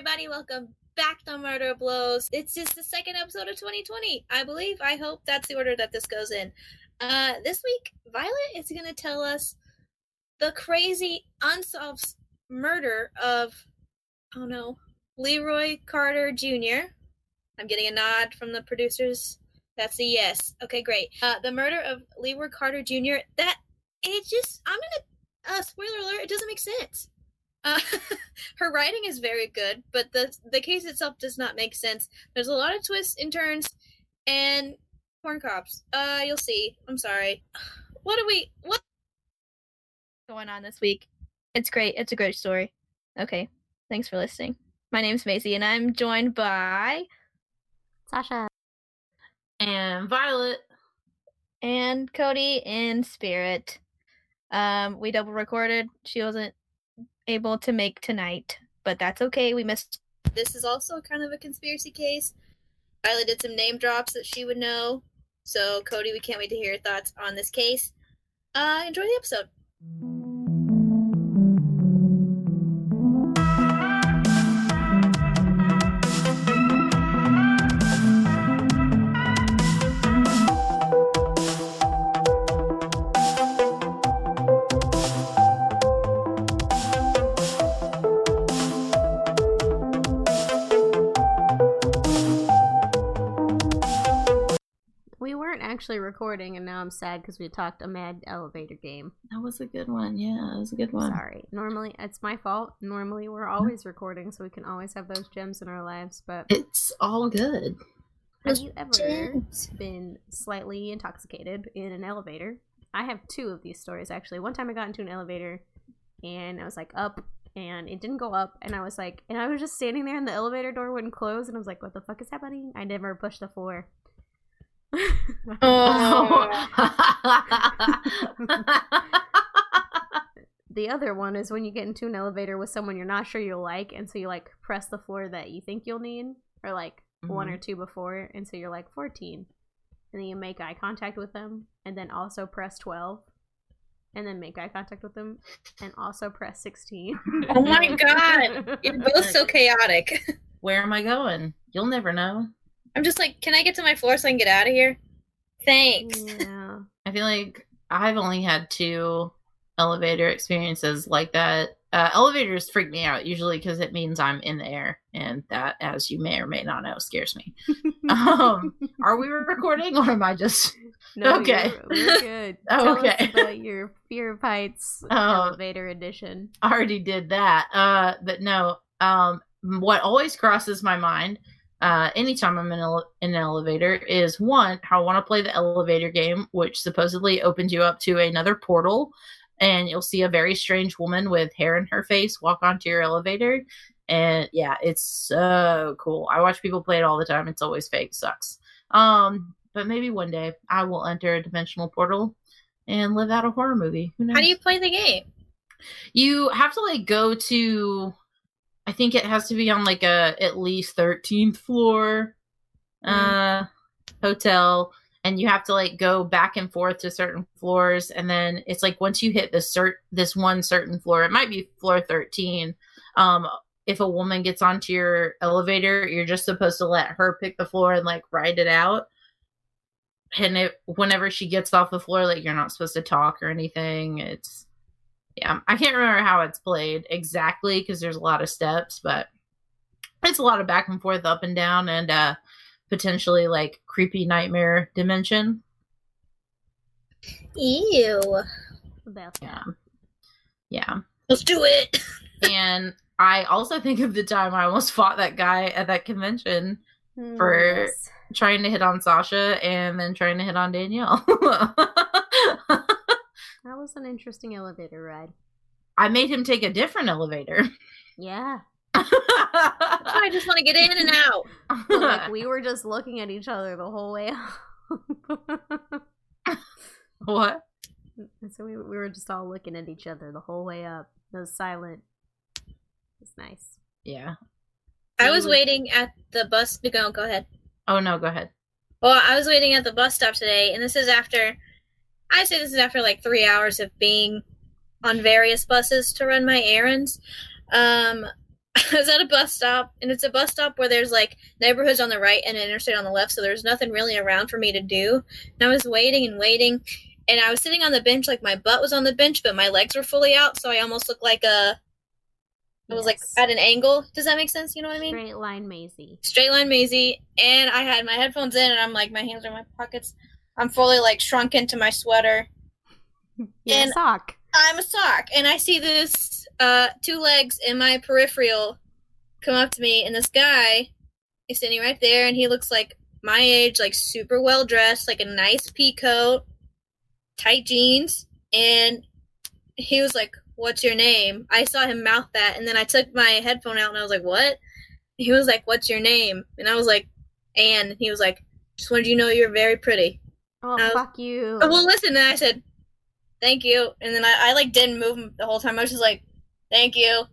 everybody. Welcome back to Murder Blows. It's just the second episode of 2020. I believe. I hope that's the order that this goes in. Uh, this week, Violet is going to tell us the crazy unsolved murder of, oh no, Leroy Carter Jr. I'm getting a nod from the producers. That's a yes. Okay, great. Uh, the murder of Leroy Carter Jr. That it just I'm gonna uh, spoiler alert. It doesn't make sense. Uh, her writing is very good, but the the case itself does not make sense. There's a lot of twists and turns, and corn cops. Uh, you'll see. I'm sorry. What do we what going on this week? It's great. It's a great story. Okay, thanks for listening. My name's Macy, and I'm joined by Sasha. And Violet. and Cody in spirit. Um, we double recorded. She wasn't able to make tonight, but that's okay. We missed. This is also kind of a conspiracy case. Violet did some name drops that she would know. So, Cody, we can't wait to hear your thoughts on this case. Uh, enjoy the episode. Actually recording, and now I'm sad because we talked a mad elevator game. That was a good one. Yeah, that was a good one. Sorry. Normally, it's my fault. Normally, we're always recording, so we can always have those gems in our lives. But It's all good. have you ever gems. been slightly intoxicated in an elevator? I have two of these stories actually. One time I got into an elevator, and I was like up, and it didn't go up, and I was like, and I was just standing there, and the elevator door wouldn't close, and I was like, what the fuck is happening? I never pushed the floor. Oh. the other one is when you get into an elevator with someone you're not sure you'll like, and so you like press the floor that you think you'll need, or like one mm-hmm. or two before, and so you're like 14. And then you make eye contact with them, and then also press 12, and then make eye contact with them, and also press 16. Oh my god. You're both so chaotic. Where am I going? You'll never know. I'm just like, can I get to my floor so I can get out of here? Thanks. yeah. I feel like I've only had two elevator experiences like that. Uh, elevators freak me out usually because it means I'm in the air, and that, as you may or may not know, scares me. Um, Are we recording, or am I just? No, Okay. you're- we're good. Oh, Tell okay. us about your Fear of Heights Oh. elevator edition. I already did that. Uh, but no. Um, what always crosses my mind, uh, anytime I'm in, ele- in an elevator, is one how I want to play the elevator game, which supposedly opens you up to another portal, and you'll see a very strange woman with hair in her face walk onto your elevator. And yeah, it's so cool. I watch people play it all the time. It's always fake. Sucks. Um, but maybe one day I will enter a dimensional portal and live out a horror movie. Who knows? How do you play the game? you have to like go to i think it has to be on like a at least 13th floor uh hotel and you have to like go back and forth to certain floors and then it's like once you hit this cert this one certain floor it might be floor 13 um if a woman gets onto your elevator you're just supposed to let her pick the floor and like ride it out. And it whenever she gets off the floor like you're not supposed to talk or anything it's yeah i can't remember how it's played exactly because there's a lot of steps but it's a lot of back and forth up and down and uh potentially like creepy nightmare dimension Ew. About that. yeah yeah Let's do it. and i also think of the time i almost fought that guy at that convention Hmm, For- yes. trying to hit on sasha and then trying to hit on danielle That was an interesting elevator ride. i made him take a different elevator Yeah. I just want to get in and out. like we were just looking at each other the whole way up. what And so we, we were just all looking at each other the whole way up. It was silent. It's nice. yeah I was waiting at the bus to go. Go ahead. oh no go ahead Well, I was waiting at the bus stop today, and this is after. I say this is after like three hours of being on various buses to run my errands. Um, I was at a bus stop, and it's a bus stop where there's like neighborhoods on the right and an interstate on the left, so there's nothing really around for me to do. And I was waiting and waiting, and I was sitting on the bench, like my butt was on the bench, but my legs were fully out, so I almost looked like a. I was like at an angle. Does that make sense? You know what I mean? Straight line Maisie. Straight line Maisie, and I had my headphones in, and I'm like, my hands are in my pockets. I'm fully like shrunk into my sweater. You're a sock. I'm a sock, and I see this uh, two legs in my peripheral come up to me, and this guy is sitting right there, and he looks like my age, like super well dressed, like a nice pea coat, tight jeans, and he was like, "What's your name?" I saw him mouth that, and then I took my headphone out, and I was like, "What?" He was like, "What's your name?" And I was like, "Anne." And he was like, "Just wanted you to know you're very pretty." Oh, Uh, fuck you. Oh, well, listen. And I said, "Thank you," and then I, I like didn't move the whole time. I was just like, "Thank you,"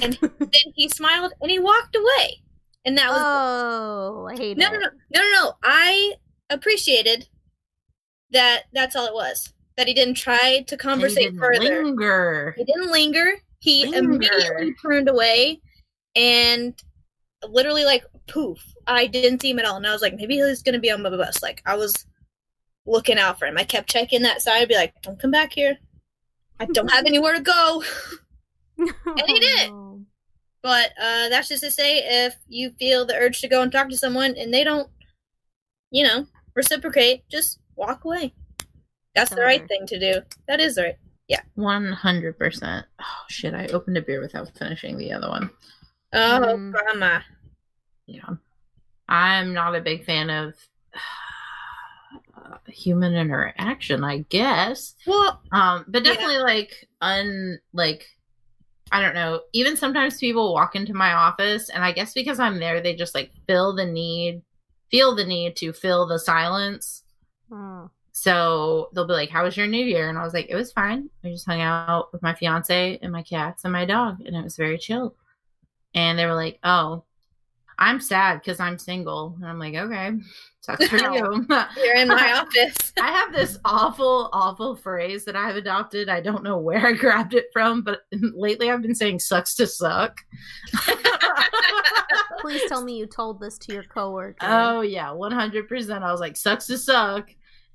and then he smiled and he walked away, and that was oh, I hate no, it. no, no, no, no, no. I appreciated that. That's all it was. That he didn't try to conversate didn't further. Linger. He didn't linger. He Linger. immediately turned away, and literally like poof, I didn't see him at all. And I was like, maybe he's gonna be on my bus. Like I was looking out for him. I kept checking that side. Be like, don't come back here. I don't have anywhere to go. and he did. But uh, that's just to say, if you feel the urge to go and talk to someone and they don't, you know, reciprocate, just walk away. That's the right thing to do. That is right. Yeah. One hundred percent. Oh shit! I opened a beer without finishing the other one. Oh, Mm. grandma. Yeah, I'm not a big fan of human interaction. I guess. Well, Um, but Yeah. definitely like un like I don't know. Even sometimes people walk into my office, and I guess because I'm there, they just like feel the need, feel the need to fill the silence. Oh. So they'll be like, "How was your New Year?" And I was like, "It was fine. I just hung out with my fiance and my cats and my dog, and it was very chill." And they were like, "Oh, I'm sad because I'm single," and I'm like, "Okay, sucks for you." you're in my office. I have this awful, awful phrase that I've adopted. I don't know where I grabbed it from, but lately I've been saying "sucks to suck." Please tell me you told this to your coworker. Oh yeah, one hundred percent. I was like, "Sucks to suck,"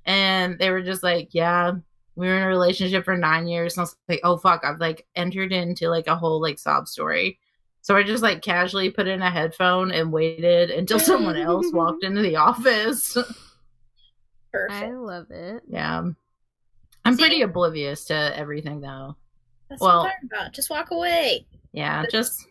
and they were just like, "Yeah." We were in a relationship for nine years, and I was like, "Oh fuck!" I've like entered into like a whole like sob story. So I just like casually put in a headphone and waited until someone else walked into the office. I love it. yeah, I'm See? pretty oblivious to everything though. That's well- what I'm about. Just walk away. Yeah, just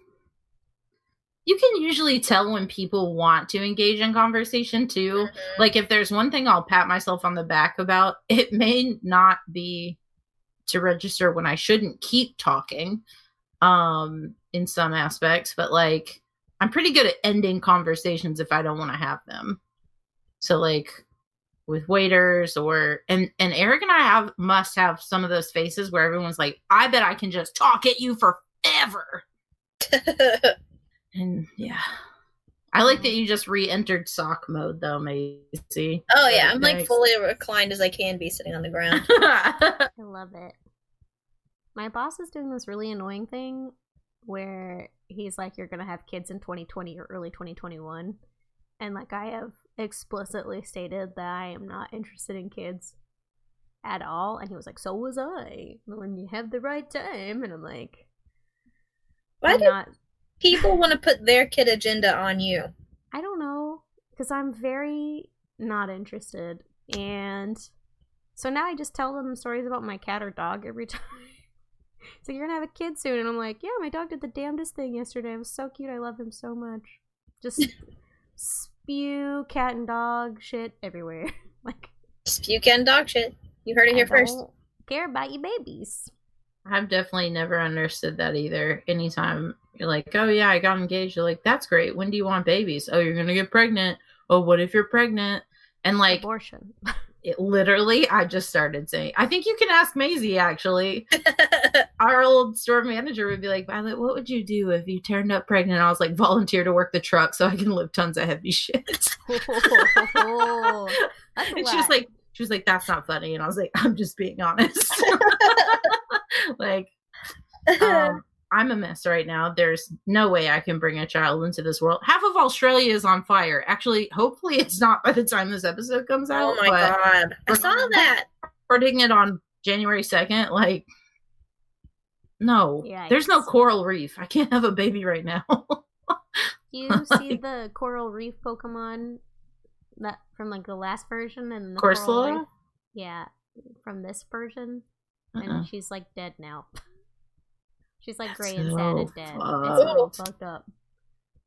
you can usually tell when people want to engage in conversation too. Mhm. Like if there's one thing I'll pat myself on the back about, it may not be to register when I shouldn't keep talking um in some aspects, but like I'm pretty good at ending conversations if I don't want to have them. So like with waiters or and and Eric and I have must have some of those faces where everyone's like, I bet I can just talk at you forever. And yeah. I like that you just re-entered sock mode though, Macy. oh yeah, I'm like Nice. fully reclined as I can be sitting on the ground. I love it. My boss is doing this really annoying thing where he's like, You're gonna have kids in 2020 or early 2021. And like, I have explicitly stated that I am not interested in kids at all. And he was like, So was I. When you have the right time. And I'm like, Why I'm do not. people want to put their kid agenda on you? I don't know because I'm very not interested, and so now I just tell them stories about my cat or dog every time. So you're gonna have a kid soon, and I'm like, yeah, my dog did the damnedest thing yesterday. It was so cute. I love him so much. Just spew cat and dog shit everywhere. like spew cat and dog shit. You heard it I here first. don't care about you babies. I've definitely never understood that either. Anytime you're like, oh yeah, I got engaged, you're like, that's great. When do you want babies? Oh, you're gonna get pregnant. Oh, what if you're pregnant? And like, Abortion. it literally, I just started saying, I think you can ask Maisie actually. Our old store manager would be like, Violet, what would you do if you turned up pregnant? I was like, volunteer to work the truck so I can lift tons of heavy shit. A and she was like, she was like, that's not funny. And I was like, I'm just being honest. like, um, I'm a mess right now. There's no way I can bring a child into this world. Half of Australia is on fire. Actually, hopefully it's not by the time this episode comes oh out. Oh my but god. I saw that. Recording it on January 2nd, like no. There's no coral reef. I can't have a baby right now. You see the coral reef Pokemon that from like the last version and the Corsola? Yeah, from this version, Uh-uh. and she's like dead now. She's like gray and sad and dead. It's real fucked. up.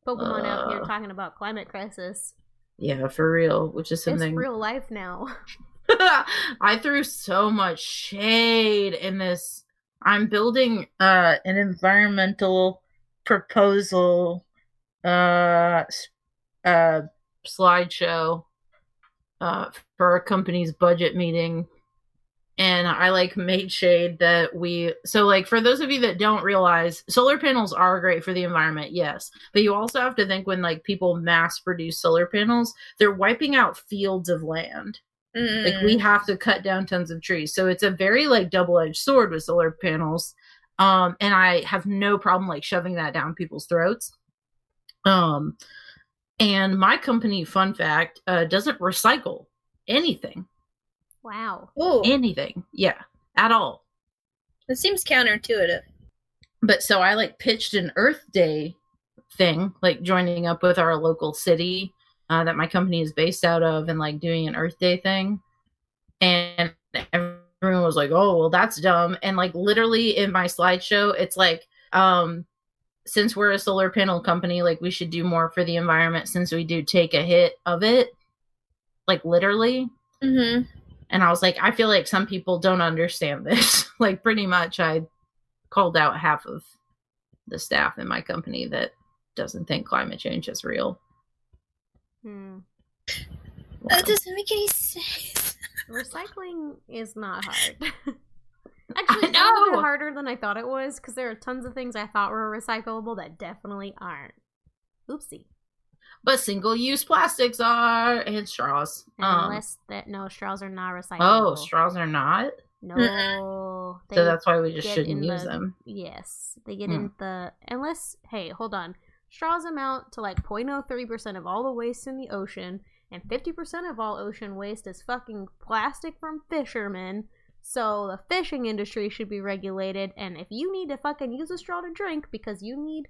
Pokemon out here Uh. talking about climate crisis. Yeah, for real, which is something It's real life now. I threw so much shade in this. I'm building uh an environmental proposal uh uh slideshow uh for our company's budget meeting and I like made shade that we so like for those of you that don't realize solar panels are great for the environment yes but you also have to think when like people mass produce solar panels they're wiping out fields of land. Like Mm. we have to cut down tons of trees so it's a very like double-edged sword with solar panels um and i have no problem like shoving that down people's throats. Um and my company fun fact uh doesn't recycle anything wow. Ooh, anything yeah at all it seems counterintuitive. but so I like pitched an Earth Day thing, like joining up with our local city uh, that my company is based out of, and like doing an Earth Day thing. And everyone was like, "Oh, well, that's dumb." And like literally in my slideshow, it's like, um, since we're a solar panel company, like we should do more for the environment since we do take a hit of it, like literally Mm-hmm. And I was like, I feel like some people don't understand this. like, pretty much, I called out half of the staff in my company that doesn't think climate change is real. Hmm. That doesn't make any sense. Recycling is not hard. Actually, it's a little bit harder than I thought it was because there are tons of things I thought were recyclable that definitely aren't. Oopsie. But single-use plastics are and straws. Um, Unless that no straws are not recyclable. oh, straws are not. No. so that's why we just shouldn't use the- them. Yes, they get Hmm. in the unless. Hey, hold on. Straws amount to like 0.03 percent of all the waste in the ocean, and 50 percent of all ocean waste is fucking plastic from fishermen. So the fishing industry should be regulated, and if you need to fucking use a straw to drink because you need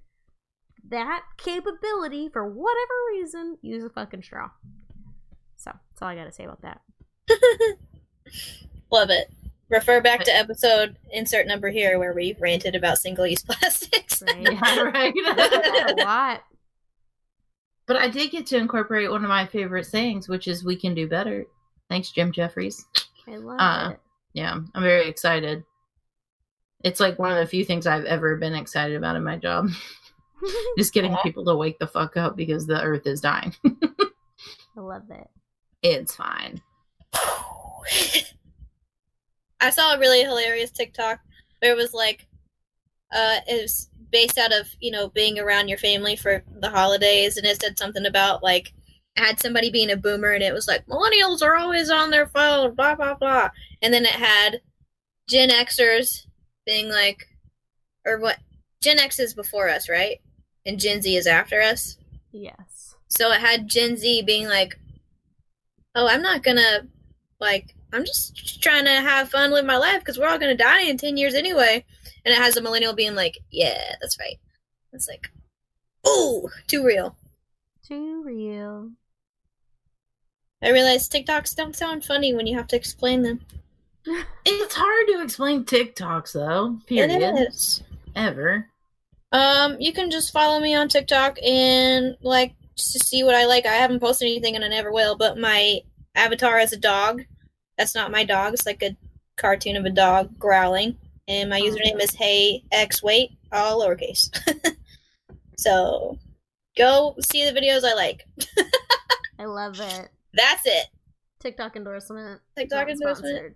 that capability for whatever reason, use a fucking straw. So that's all I gotta say about that. Love it. Refer back to episode insert number here where we ranted about single-use plastics. Right? Yeah, right. a lot. but I did get to incorporate one of my favorite sayings, which is "We can do better." Thanks, Jim Jefferies. I love Uh, it. yeah, I'm very excited. It's like one of the few things I've ever been excited about in my job. Just getting people to wake the fuck up because the earth is dying. I love it. it's fine. I saw a really hilarious TikTok where it was like, uh, it was based out of you know being around your family for the holidays, and it said something about like it had somebody being a boomer, and it was like millennials are always on their phone, blah blah blah, and then it had Gen Xers being like, or what? Gen X is before us, right? And Gen Z is after us. Yes. So it had Gen Z being like, "Oh, I'm not gonna like. I'm just trying to have fun, live my life because we're all gonna die in ten years anyway." And it has a millennial being like, "Yeah, that's right." It's like, "Ooh, too real." Too real. I realize TikToks don't sound funny when you have to explain them. It's hard to explain TikToks though. Period. It is. Ever. Um, you can just follow me on TikTok and like just to see what I like. I haven't posted anything and I never will, but my avatar is a dog. That's not my dog. It's like a cartoon of a dog growling. And my Oh. username is Hey X Wait, all lowercase. so go see the videos I like. I love it. That's it. TikTok endorsement. TikTok endorsement. sponsored.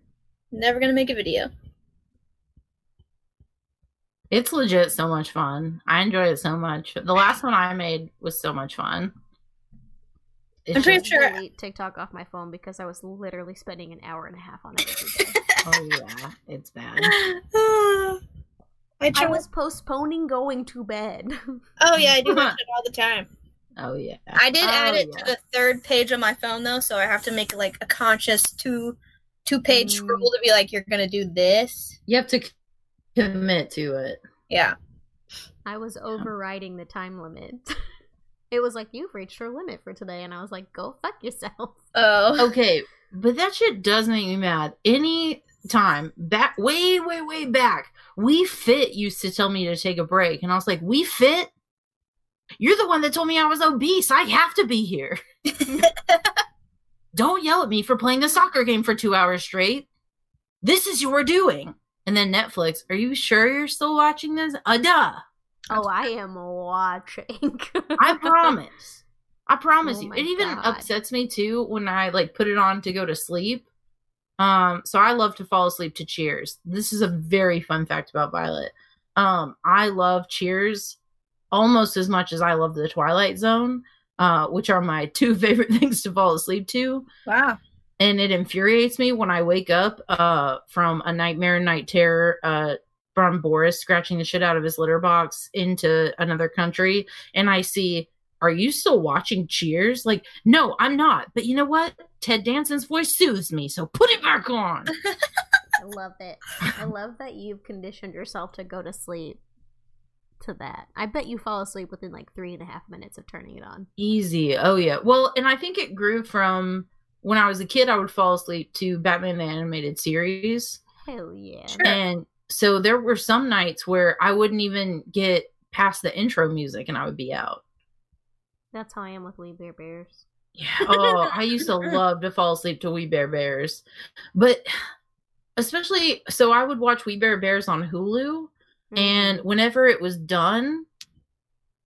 Never gonna make a video. It's legit so much fun. I enjoy it so much. The last one I made was so much fun. It's I'm pretty sure- Delete TikTok off my phone because I was literally spending an hour and a half on it. Oh yeah, it's bad. I I, I was postponing going to bed. Oh yeah, I do that shit all the time. Oh yeah. I did add Oh, it yeah. to the third page on my phone though, so I have to make like a conscious two two page Mm. scroll to be like, you're gonna do this. You have to c- commit to it. Yeah. I was overriding the time limit. it was like you've reached your limit for today, and I was like, "Go fuck yourself." Oh. Okay, but that shit does make me mad. Any time back, way, way, way back, Wii Fit used to tell me to take a break, and I was like, "Wii Fit." You're the one that told me I was obese. I have to be here. Don't yell at me for playing the soccer game for two hours straight. This is your doing. And then Netflix. Are you sure you're still watching this? Uh, duh. Oh, I am watching. I promise. I promise Oh you. It even God. upsets me too when I like put it on to go to sleep. Um, so I love to fall asleep to Cheers. This is a very fun fact about Violet. Um, I love Cheers almost as much as I love the Twilight Zone, uh, which are my two favorite things to fall asleep to. Wow. And it infuriates me when I wake up uh from a nightmare and night terror uh from Boris scratching the shit out of his litter box into another country and I see are you still watching Cheers? Like, no, I'm not. But you know what? Ted Danson's voice soothes me, so put it back on. I love it. I love that you've conditioned yourself to go to sleep to that. I bet you fall asleep within like three and a half minutes of turning it on. Easy. Oh yeah. Well, and I think it grew from when I was a kid, I would fall asleep to Batman the Animated Series. Hell yeah. Sure. And so there were some nights where I wouldn't even get past the intro music and I would be out. That's how I am with We Bare Bears. Yeah. Oh, I used to love to fall asleep to We Bare Bears. But especially so I would watch We Bare Bears on Hulu and Mm-hmm. whenever it was done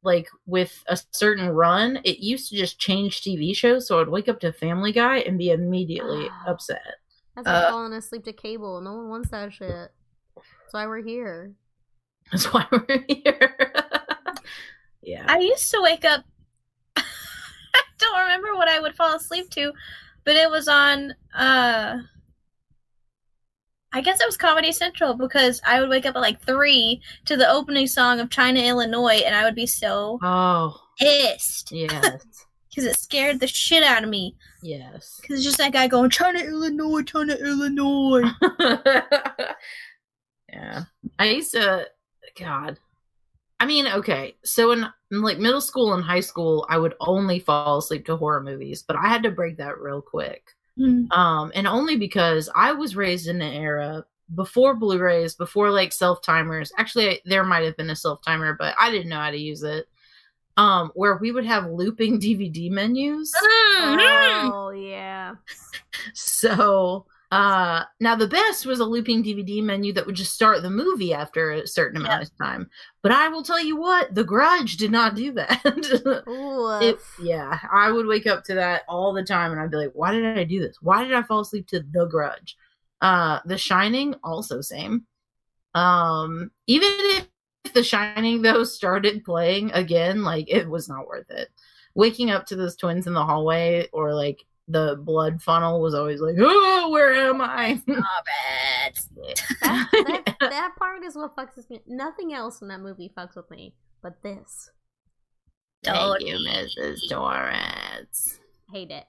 like with a certain run, it used to just change TV shows so I'd wake up to Family Guy and be immediately Ah. upset. That's like uh, falling asleep to cable. No one wants that shit. That's why we're here. That's why we're here. yeah. I used to wake up. I don't remember what I would fall asleep to, but it was on. uh I guess it was Comedy Central because I would wake up at like three to the opening song of China, Illinois, and I would be so Oh, pissed yes. because it scared the shit out of me. yes. Because it's just that guy going China, Illinois, China, Illinois. yeah. I used to God. I mean, okay. So in, in like middle school and high school, I would only fall asleep to horror movies, but I had to break that real quick. Mm. Um and only because I was raised in an era before Blu-rays, before like self-timers. Actually, there might have been a self-timer, but I didn't know how to use it. Um where we would have looping DVD menus. Mhm. Oh yeah. So uh now the best was a looping DVD menu that would just start the movie after a certain amount of time. But I will tell you what, The Grudge did not do that. It, yeah, I would wake up to that all the time and I'd be like, why did I do this? Why did I fall asleep to The Grudge? Uh The Shining also same. Um even if The Shining though started playing again, like it was not worth it. Waking up to those twins in the hallway or like the blood funnel was always like, oh, where am I? Stop it. that, that, that part is what fucks with me. Nothing else in that movie fucks with me, but this. Thank you, Tony. Mrs. Torrance. Hate it.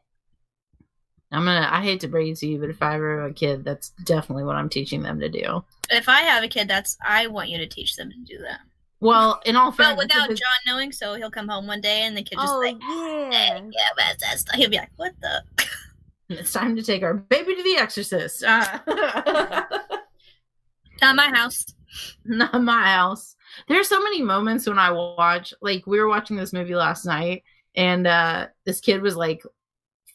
I'm gonna. I hate to break it to you, but if I ever have a kid, that's definitely what I'm teaching them to do. If I have a kid, that's I want you to teach them to do that. Well, in all But fairness, without if it's- John knowing, so he'll come home one day and the kid just oh like, yeah. yeah, but that's he'll be like, what the? it's time to take our baby to the exorcist. Uh, Not my house. not my house. There are so many moments when I watch, like we were watching this movie last night, and uh this kid was like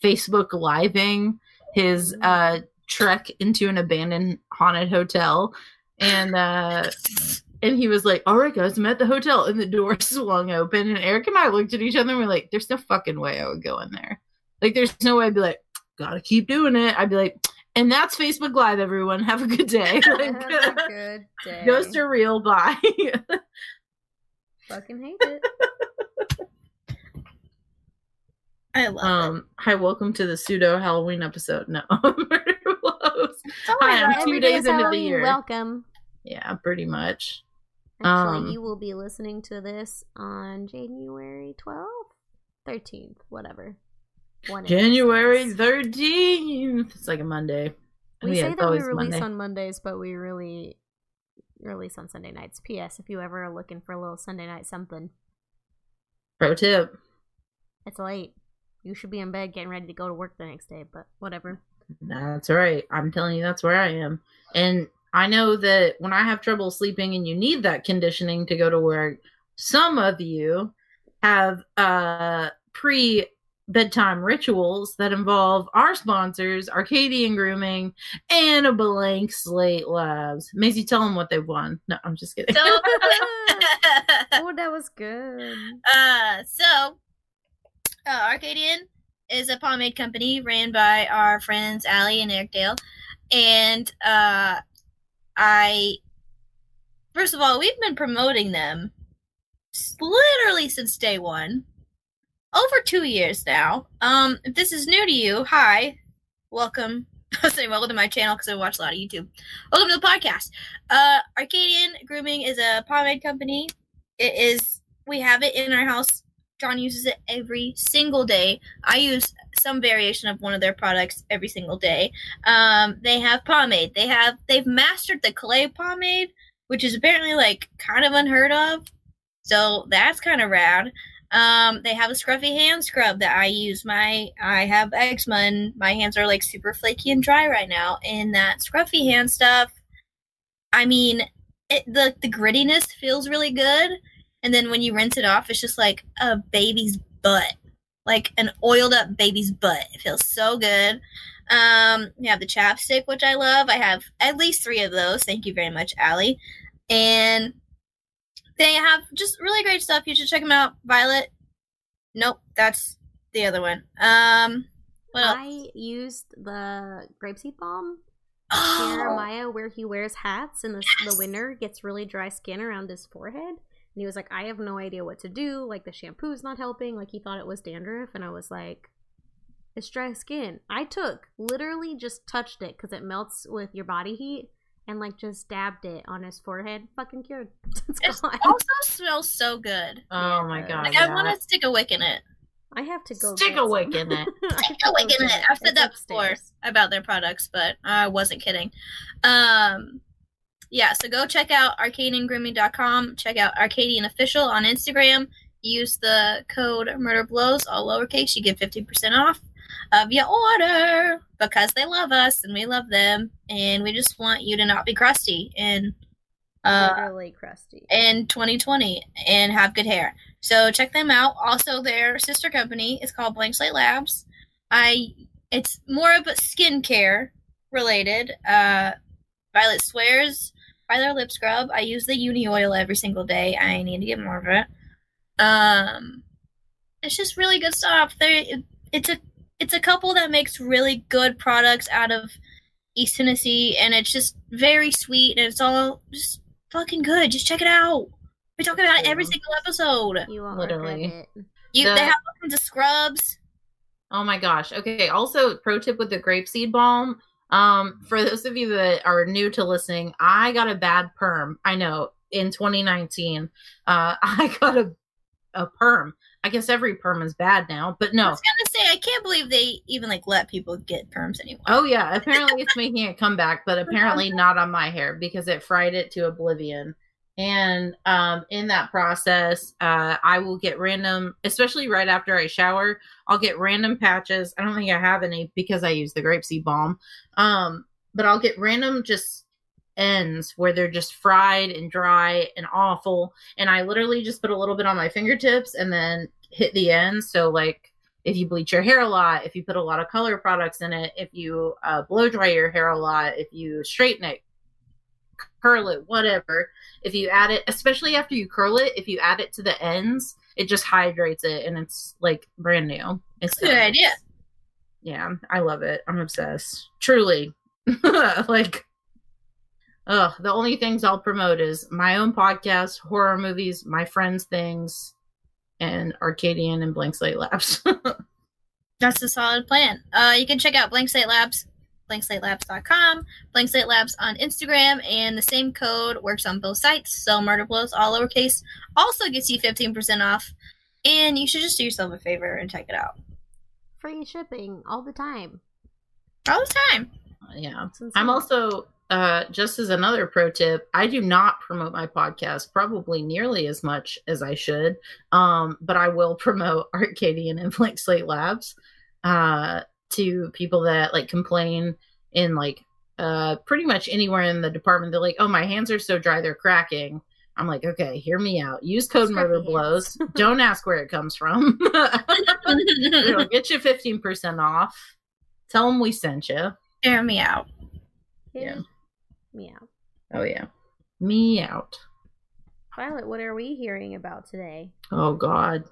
Facebook living his uh trek into an abandoned haunted hotel, and uh and he was like, "All right, guys, I'm at the hotel," and the door swung open, and Eric and I looked at each other and we're like, "There's no fucking way I would go in there. Like, there's no way I'd be like." Gotta keep doing it. I'd be like, and that's Facebook Live, everyone. Have a good day. Have a good day. Ghost are real. Bye. Fucking hate it. I love it. um, hi, welcome to the pseudo Halloween episode. No, Murder Blows. It's always hi, I'm two Every day days is into the year. Welcome. Yeah, pretty much. Actually, Um, you will be listening to this on January 12th, 13th, whatever. One January thirteenth. It's like a Monday. We Yeah, say that we release Monday. on Mondays, but we really release on Sunday nights. P.S. If you ever are looking for a little Sunday night something, Pro tip. it's late. You should be in bed getting ready to go to work the next day, but whatever. That's right. I'm telling you, that's where I am. And I know that when I have trouble sleeping and you need that conditioning to go to work, some of you have uh pre bedtime rituals that involve our sponsors, Arcadian Grooming, and a blank slate labs. Maisie, tell them what they've won. No, I'm just kidding. So, oh, that was good. uh, so uh, Arcadian is a pomade company ran by our friends Allie and Eric Dale, and uh, I first of all we've been promoting them literally since day one, over two years now. Um, if this is new to you, hi, welcome. I was saying welcome to my channel because I watch a lot of YouTube. Welcome to the podcast. Uh, Arcadian Grooming is a pomade company. It is we have it in our house. John uses it every single day. I use some variation of one of their products every single day. Um, they have pomade. They have they've mastered the clay pomade, which is apparently like kind of unheard of. So that's kind of rad. Um, they have a scruffy hand scrub that I use. My I have eczema and my hands are like super flaky and dry right now. And that scruffy hand stuff, I mean, it the the grittiness feels really good. And then when you rinse it off, it's just like a baby's butt, like an oiled up baby's butt. It feels so good. Um, we have the chapstick, which I love. I have at least three of those. Thank you very much, Allie. And they have just really great stuff. You should check them out. Violet. Nope, that's the other one. Um, what else? I used the grapeseed balm Oh, Jeremiah where he wears hats and the, the winter gets really dry skin around his forehead. And he was like, I have no idea what to do. Like, the shampoo's not helping. Like, he thought it was dandruff. And I was like, it's dry skin. I took, literally just touched it because it melts with your body heat and, like, just dabbed it on his forehead. Fucking cured. it's it gone. also smells so good. Oh my god. Like I want to stick a wick in it. I have to go. Stick a wick in it. I have Stick a wick in it. I've said It's that before about their products, but I wasn't kidding. Um, yeah, so go check out arcadiangrooming.com. Check out Arcadian Official on Instagram. Use the code MurderBlows, all lowercase. You get 50% off of your order because they love us and we love them. And we just want you to not be crusty in, uh, Literally crusty. in 2020 and have good hair. So check them out. Also, their sister company is called Blank Slate Labs. I it's more of a skincare related. Uh, Violet swears by their lip scrub. I use the Uni oil every single day. I need to get more of it. Um, it's just really good stuff. They it's a it's a couple that makes really good products out of East Tennessee, and it's just very sweet, and it's all just fucking good. Just check it out. We talk about it every single episode. You won't Literally. it. You The- they have all kinds of scrubs. Oh my gosh. Okay. Also, pro tip with the grapeseed balm. Um, for those of you that are new to listening, I got a bad perm. I know in 2019, uh, I got a a perm. I guess every perm is bad now, but no. I was gonna say I can't believe they even like let people get perms anymore. Oh yeah, apparently it's making a comeback, but apparently not on my hair because it fried it to oblivion. And um, in that process, uh, I will get random, especially right after I shower, I'll get random patches. I don't think I have any because I use the grapeseed balm. Um, but I'll get random just ends where they're just fried and dry and awful. And I literally just put a little bit on my fingertips and then hit the ends. So like if you bleach your hair a lot, if you put a lot of color products in it, if you uh, blow dry your hair a lot, if you straighten it, curl it, whatever. If you add it, especially after you curl it, if you add it to the ends, it just hydrates it and it's like brand new. It's Good idea. Yeah, I love it. I'm obsessed. Truly. like Ugh, the only things I'll promote is my own podcast, horror movies, my friends' things, and Arcadian and Blank Slate Labs. That's a solid plan. Uh, you can check out Blank Slate Labs blankslatelabs.com, Blank Slate Labs on Instagram, and the same code works on both sites. So Murder Blows, all lowercase, also gets you 15% off. And you should just do yourself a favor and check it out. Free shipping all the time. All the time. Yeah. I'm also uh just as another pro tip, I do not promote my podcast probably nearly as much as I should. Um, but I will promote Arcadian and Blank Slate Labs uh to people that like complain in like uh pretty much anywhere in the department. They're like, Oh, my hands are so dry they're cracking. I'm like, okay, hear me out. Use code Scruffy murder hands. blows. Don't ask where it comes from. It'll get you 15% off. Tell them we sent you. Hear me out. Yeah. me out Oh yeah. Me out. Violet, what are we hearing about today? Oh god.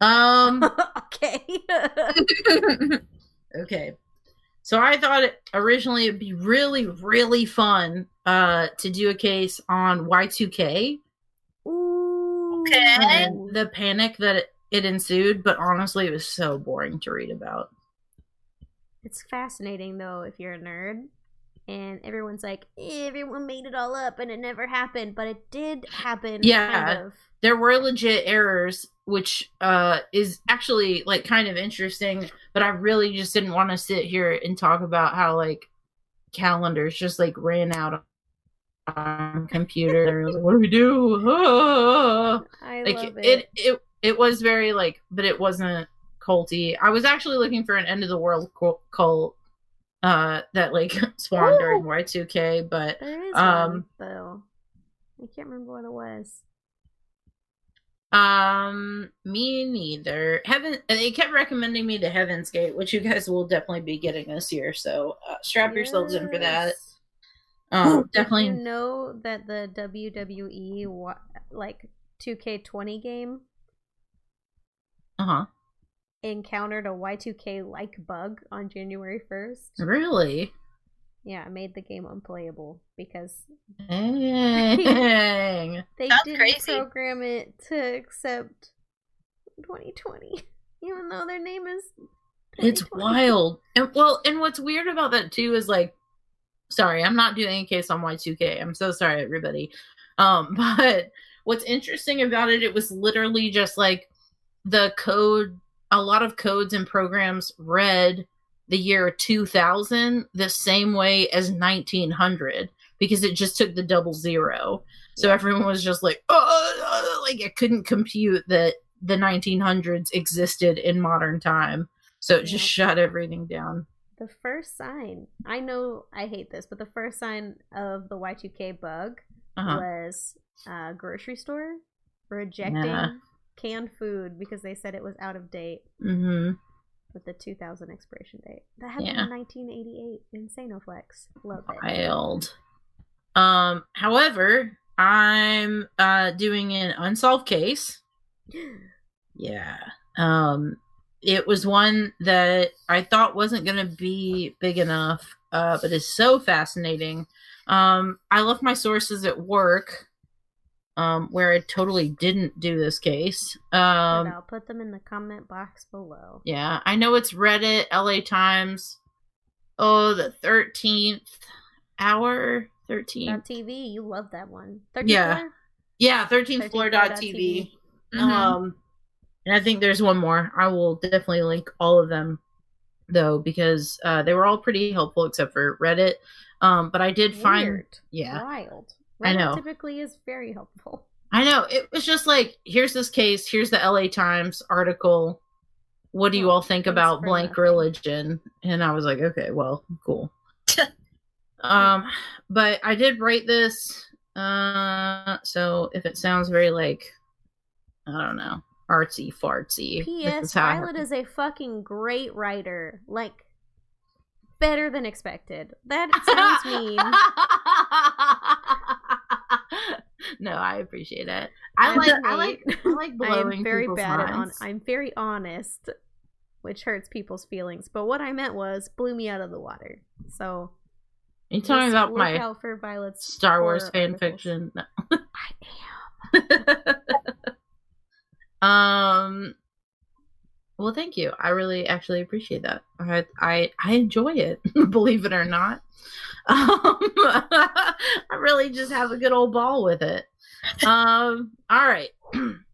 Um okay. okay. So I thought it, originally it'd be really really fun uh to do a case on Y2K Ooh. Okay. and the panic that it, it ensued, but honestly it was so boring to read about. It's fascinating though if you're a nerd. And everyone's like, everyone made it all up and it never happened, but it did happen. Yeah. Kind of. There were legit errors which uh is actually like kind of interesting, but I really just didn't want to sit here and talk about how like calendars just like ran out on computer. Like, what do we do? I like love it. it. it it was very like but it wasn't culty i was actually looking for an end of the world cult uh that like spawned during Ooh. y2k but There is um, one, though. I can't remember what it was. Um me neither. Heaven they kept recommending me to heaven's gate which you guys will definitely be getting this year so uh, strap yourselves in for that. Yes. um Did definitely. you know that the WWE like 2K20 game uh-huh. encountered a Y2K like bug on January 1st? really Yeah, made the game unplayable because dang they That's didn't crazy. program it to accept 2020, even though their name is. It's wild. And well, and what's weird about that too is like sorry, I'm not doing a case on Y2K. I'm so sorry everybody. Um but what's interesting about it it was literally just like the code a lot of codes and programs read the year 2000 the same way as 1900 because it just took the double zero. So Yeah. everyone was just like, oh, like it couldn't compute that the 1900s existed in modern time. So it just shut everything down. The first sign, I know I hate this, but the first sign of the Y2K bug Uh-huh. was a grocery store rejecting Yeah. canned food because they said it was out of date hmm with the 2000 expiration date. That happened Yeah. in 1988 in Sanoflex. Love it. Wild. Um, however, I'm uh doing an unsolved case. Yeah. Um it was one that I thought wasn't going to be big enough, uh but is so fascinating. Um I left my sources at work um where I totally didn't do this case. Um I'll put them in the comment box below. yeah, I know it's Reddit, LA Times. Oh, the 13th hour, 13th. Dot TV, you love that one. 13th Yeah. floor? Yeah, 13th 13th floor floor dot dot TV. Mhm. Um, and I think there's one more. I will definitely link all of them though because uh, they were all pretty helpful except for Reddit. Um, but I did find, yeah, Wild. I know. typically is very helpful. I know it was just like here's this case, here's the LA Times article. What do you Oh, all think about blank religion? And I was like, okay, well, cool. um, but I did write this. Uh, so if it sounds very like, I don't know, artsy fartsy. P.S. Violet is a fucking great writer. Like, better than expected. That sounds mean. No, I appreciate it. I like, I like, I like blowing I'm very bad at on. I'm very honest, which hurts people's feelings. But what I meant was blew me out of the water. So Are you talking about my out for Violet's Star Wars fan articles. fiction? No. I am. um Well, thank you. I really actually appreciate that. I I, I enjoy it, believe it or not. Um, I really just have a good old ball with it. Um, all right.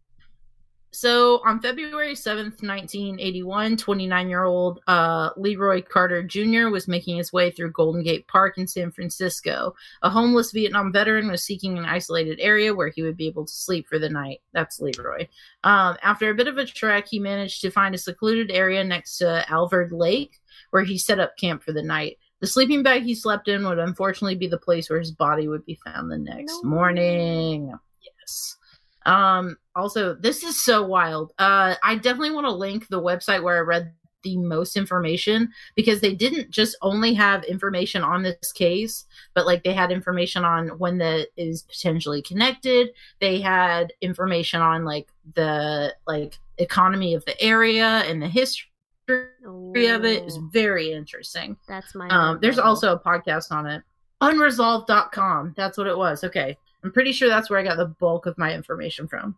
So on February 7th, 1981, 29 year old uh, Leroy Carter Jr. was making his way through Golden Gate Park in San Francisco. A homeless Vietnam veteran was seeking an isolated area where he would be able to sleep for the night. That's Leroy. Um, after a bit of a trek, he managed to find a secluded area next to Alvord Lake where he set up camp for the night. The sleeping bag he slept in would unfortunately be the place where his body would be found the next No. morning. Yes. Um, also, this is so wild. Uh, I definitely want to link the website where I read the most information because they didn't just only have information on this case, but like they had information on when that is potentially connected. They had information on like the like economy of the area and the history of it is very interesting. That's my. Um, there's also a podcast on it. Unresolved.com. That's what it was. Okay. I'm pretty sure that's where I got the bulk of my information from.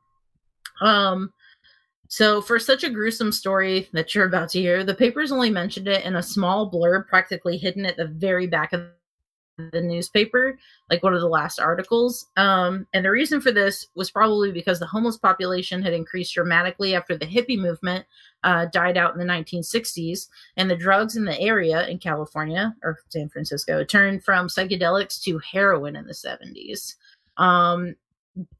Um, so for such a gruesome story that you're about to hear, the papers only mentioned it in a small blurb practically hidden at the very back of the newspaper, like one of the last articles. Um, and the reason for this was probably because the homeless population had increased dramatically after the hippie movement uh, died out in the 1960s, and the drugs in the area in California or San Francisco turned from psychedelics to heroin in the 70s. Um,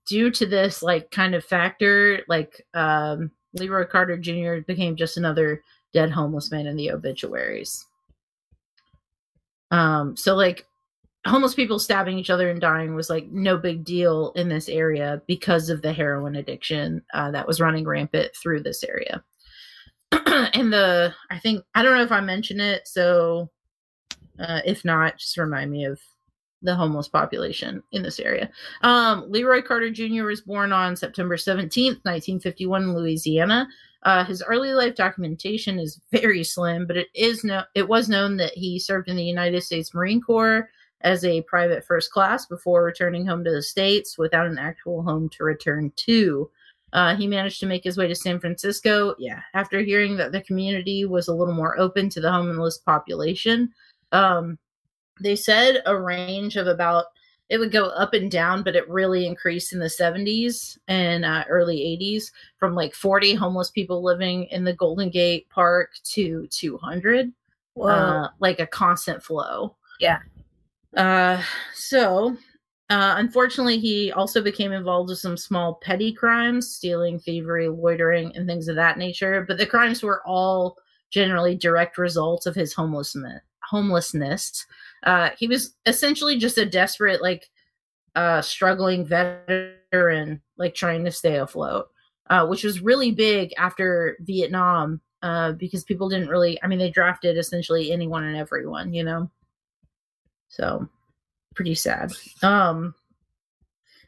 due to this like kind of factor, like um, Leroy Carter Jr. became just another dead homeless man in the obituaries. Um, so like homeless people stabbing each other and dying was like no big deal in this area because of the heroin addiction uh, that was running rampant through this area. and the I think I don't know if I mentioned it, so uh, if not, just remind me of the homeless population in this area. Um, Leroy Carter Jr. was born on September 17th, 1951 in Louisiana. Uh, his early life documentation is very slim, but it is no it was known that he served in the United States Marine Corps as a private first class before returning home to the States without an actual home to return to. Uh, he managed to make his way to San Francisco. Yeah, after hearing that the community was a little more open to the homeless population, um, they said a range of about it would go up and down, but it really increased in the 70s and uh, early 80s from like 40 homeless people living in the Golden Gate Park to 200, Whoa. uh, like a constant flow. Yeah. Uh, so, uh, unfortunately, he also became involved with some small petty crimes, stealing, thievery, loitering, and things of that nature. But the crimes were all generally direct results of his homelessness. Homelessness. Uh, he was essentially just a desperate, like, uh, struggling veteran, like trying to stay afloat, uh, which was really big after Vietnam, uh, because people didn't really. I mean, they drafted essentially anyone and everyone, you know. So, pretty sad. Um,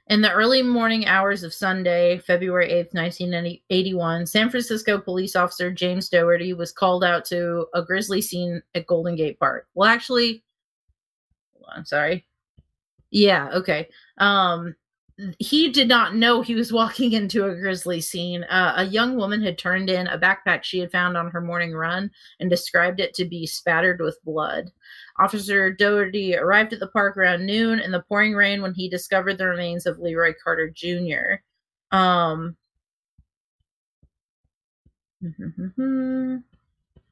in the early morning hours of Sunday, February 8th, 1981, San Francisco police officer James Doherty was called out to a grisly scene at Golden Gate Park. Well, actually, I'm sorry. Yeah, okay. Um, he did not know he was walking into a grisly scene. Uh, a young woman had turned in a backpack she had found on her morning run and described it to be spattered with blood. Officer Doherty arrived at the park around noon in the pouring rain when he discovered the remains of Leroy Carter Jr. Um,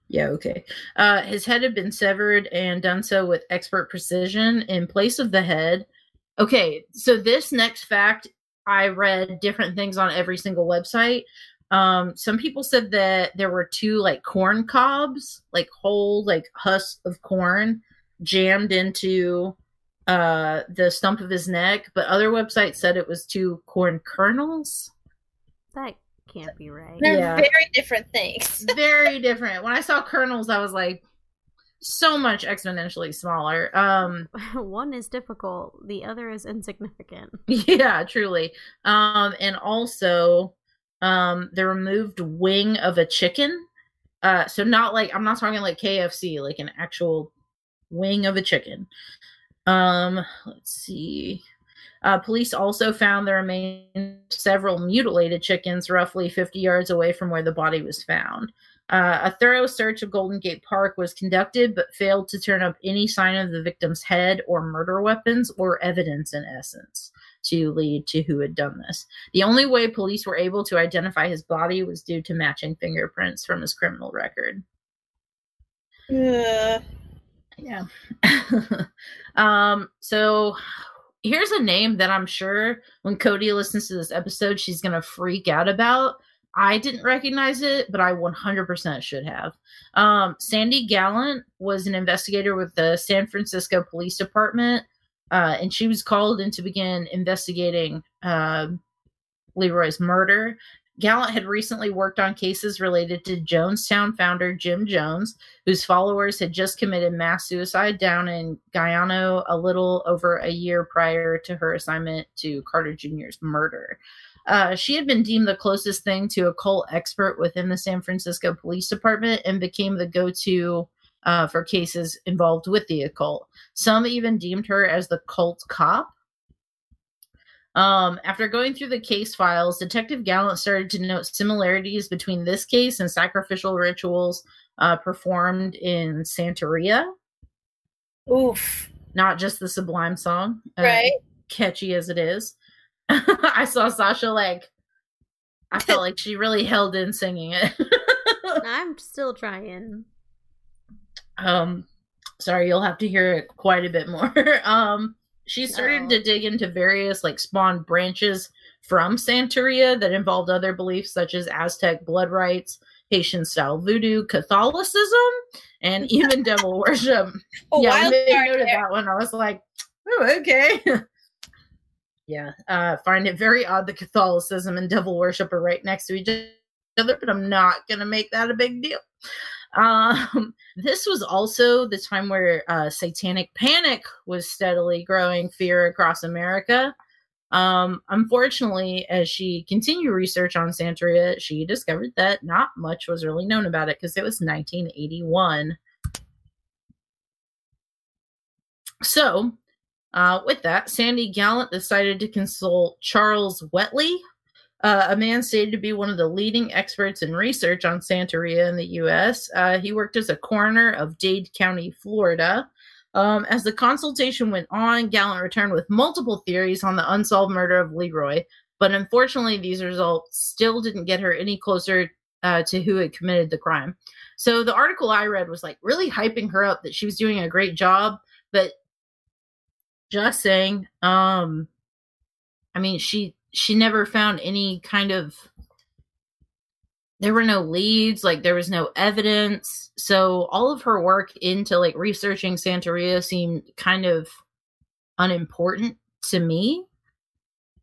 yeah, okay. Uh, his head had been severed and done so with expert precision. In place of the head, okay, so this next fact, I read different things on every single website. Um, some people said that there were two like corn cobs, like whole like husks of corn jammed into uh the stump of his neck, but other websites said it was two corn kernels. That can't be right. They're yeah. very different things. Very different. When I saw kernels, I was like so much exponentially smaller. Um One is difficult, the other is insignificant. yeah, truly. Um and also um the removed wing of a chicken. Uh so not like I'm not talking like KFC, like an actual wing of a chicken. Um let's see. Uh, police also found the remains of several mutilated chickens roughly 50 yards away from where the body was found. Uh, a thorough search of Golden Gate Park was conducted, but failed to turn up any sign of the victim's head or murder weapons or evidence, in essence, to lead to who had done this. The only way police were able to identify his body was due to matching fingerprints from his criminal record. Ugh. Yeah. um, so here's a name that I'm sure when Cody listens to this episode, she's going to freak out about. I didn't recognize it, but I 100% should have. Um, Sandy Gallant was an investigator with the San Francisco Police Department, uh, and she was called in to begin investigating uh, Leroy's murder. Gallant had recently worked on cases related to Jonestown founder Jim Jones, whose followers had just committed mass suicide down in Guyana a little over a year prior to her assignment to Carter Jr.'s murder. Uh, she had been deemed the closest thing to a cult expert within the San Francisco Police Department and became the go to uh, for cases involved with the occult. Some even deemed her as the cult cop. Um, after going through the case files, Detective Gallant started to note similarities between this case and sacrificial rituals uh, performed in Santeria. Oof. Not just the Sublime song, uh, Right. catchy as it is. I saw Sasha like, I felt like she really held in singing it. I'm still trying. um, sorry, you'll have to hear it quite a bit more. um, she started Oh. to dig into various like spawned branches from Santeria that involved other beliefs such as Aztec blood rites, Haitian style voodoo, Catholicism, and even devil worship. Oh, yeah, I made note of that one. I was like, oh, okay. Yeah, uh, find it very odd that Catholicism and devil worship are right next to each other, but I'm not gonna make that a big deal. Um, this was also the time where uh, satanic panic was steadily growing fear across America. Um, unfortunately, as she continued research on Santeria, she discovered that not much was really known about it because it was 1981. So, uh, with that, Sandy Gallant decided to consult Charles Wetli, uh, a man stated to be one of the leading experts in research on Santeria in the U.S. Uh, he worked as a coroner of Dade County, Florida. Um, as the consultation went on, Gallant returned with multiple theories on the unsolved murder of Leroy, but unfortunately, these results still didn't get her any closer uh, to who had committed the crime. So the article I read was like really hyping her up that she was doing a great job, but just saying, um, I mean, she she never found any kind of there were no leads like there was no evidence so all of her work into like researching santeria seemed kind of unimportant to me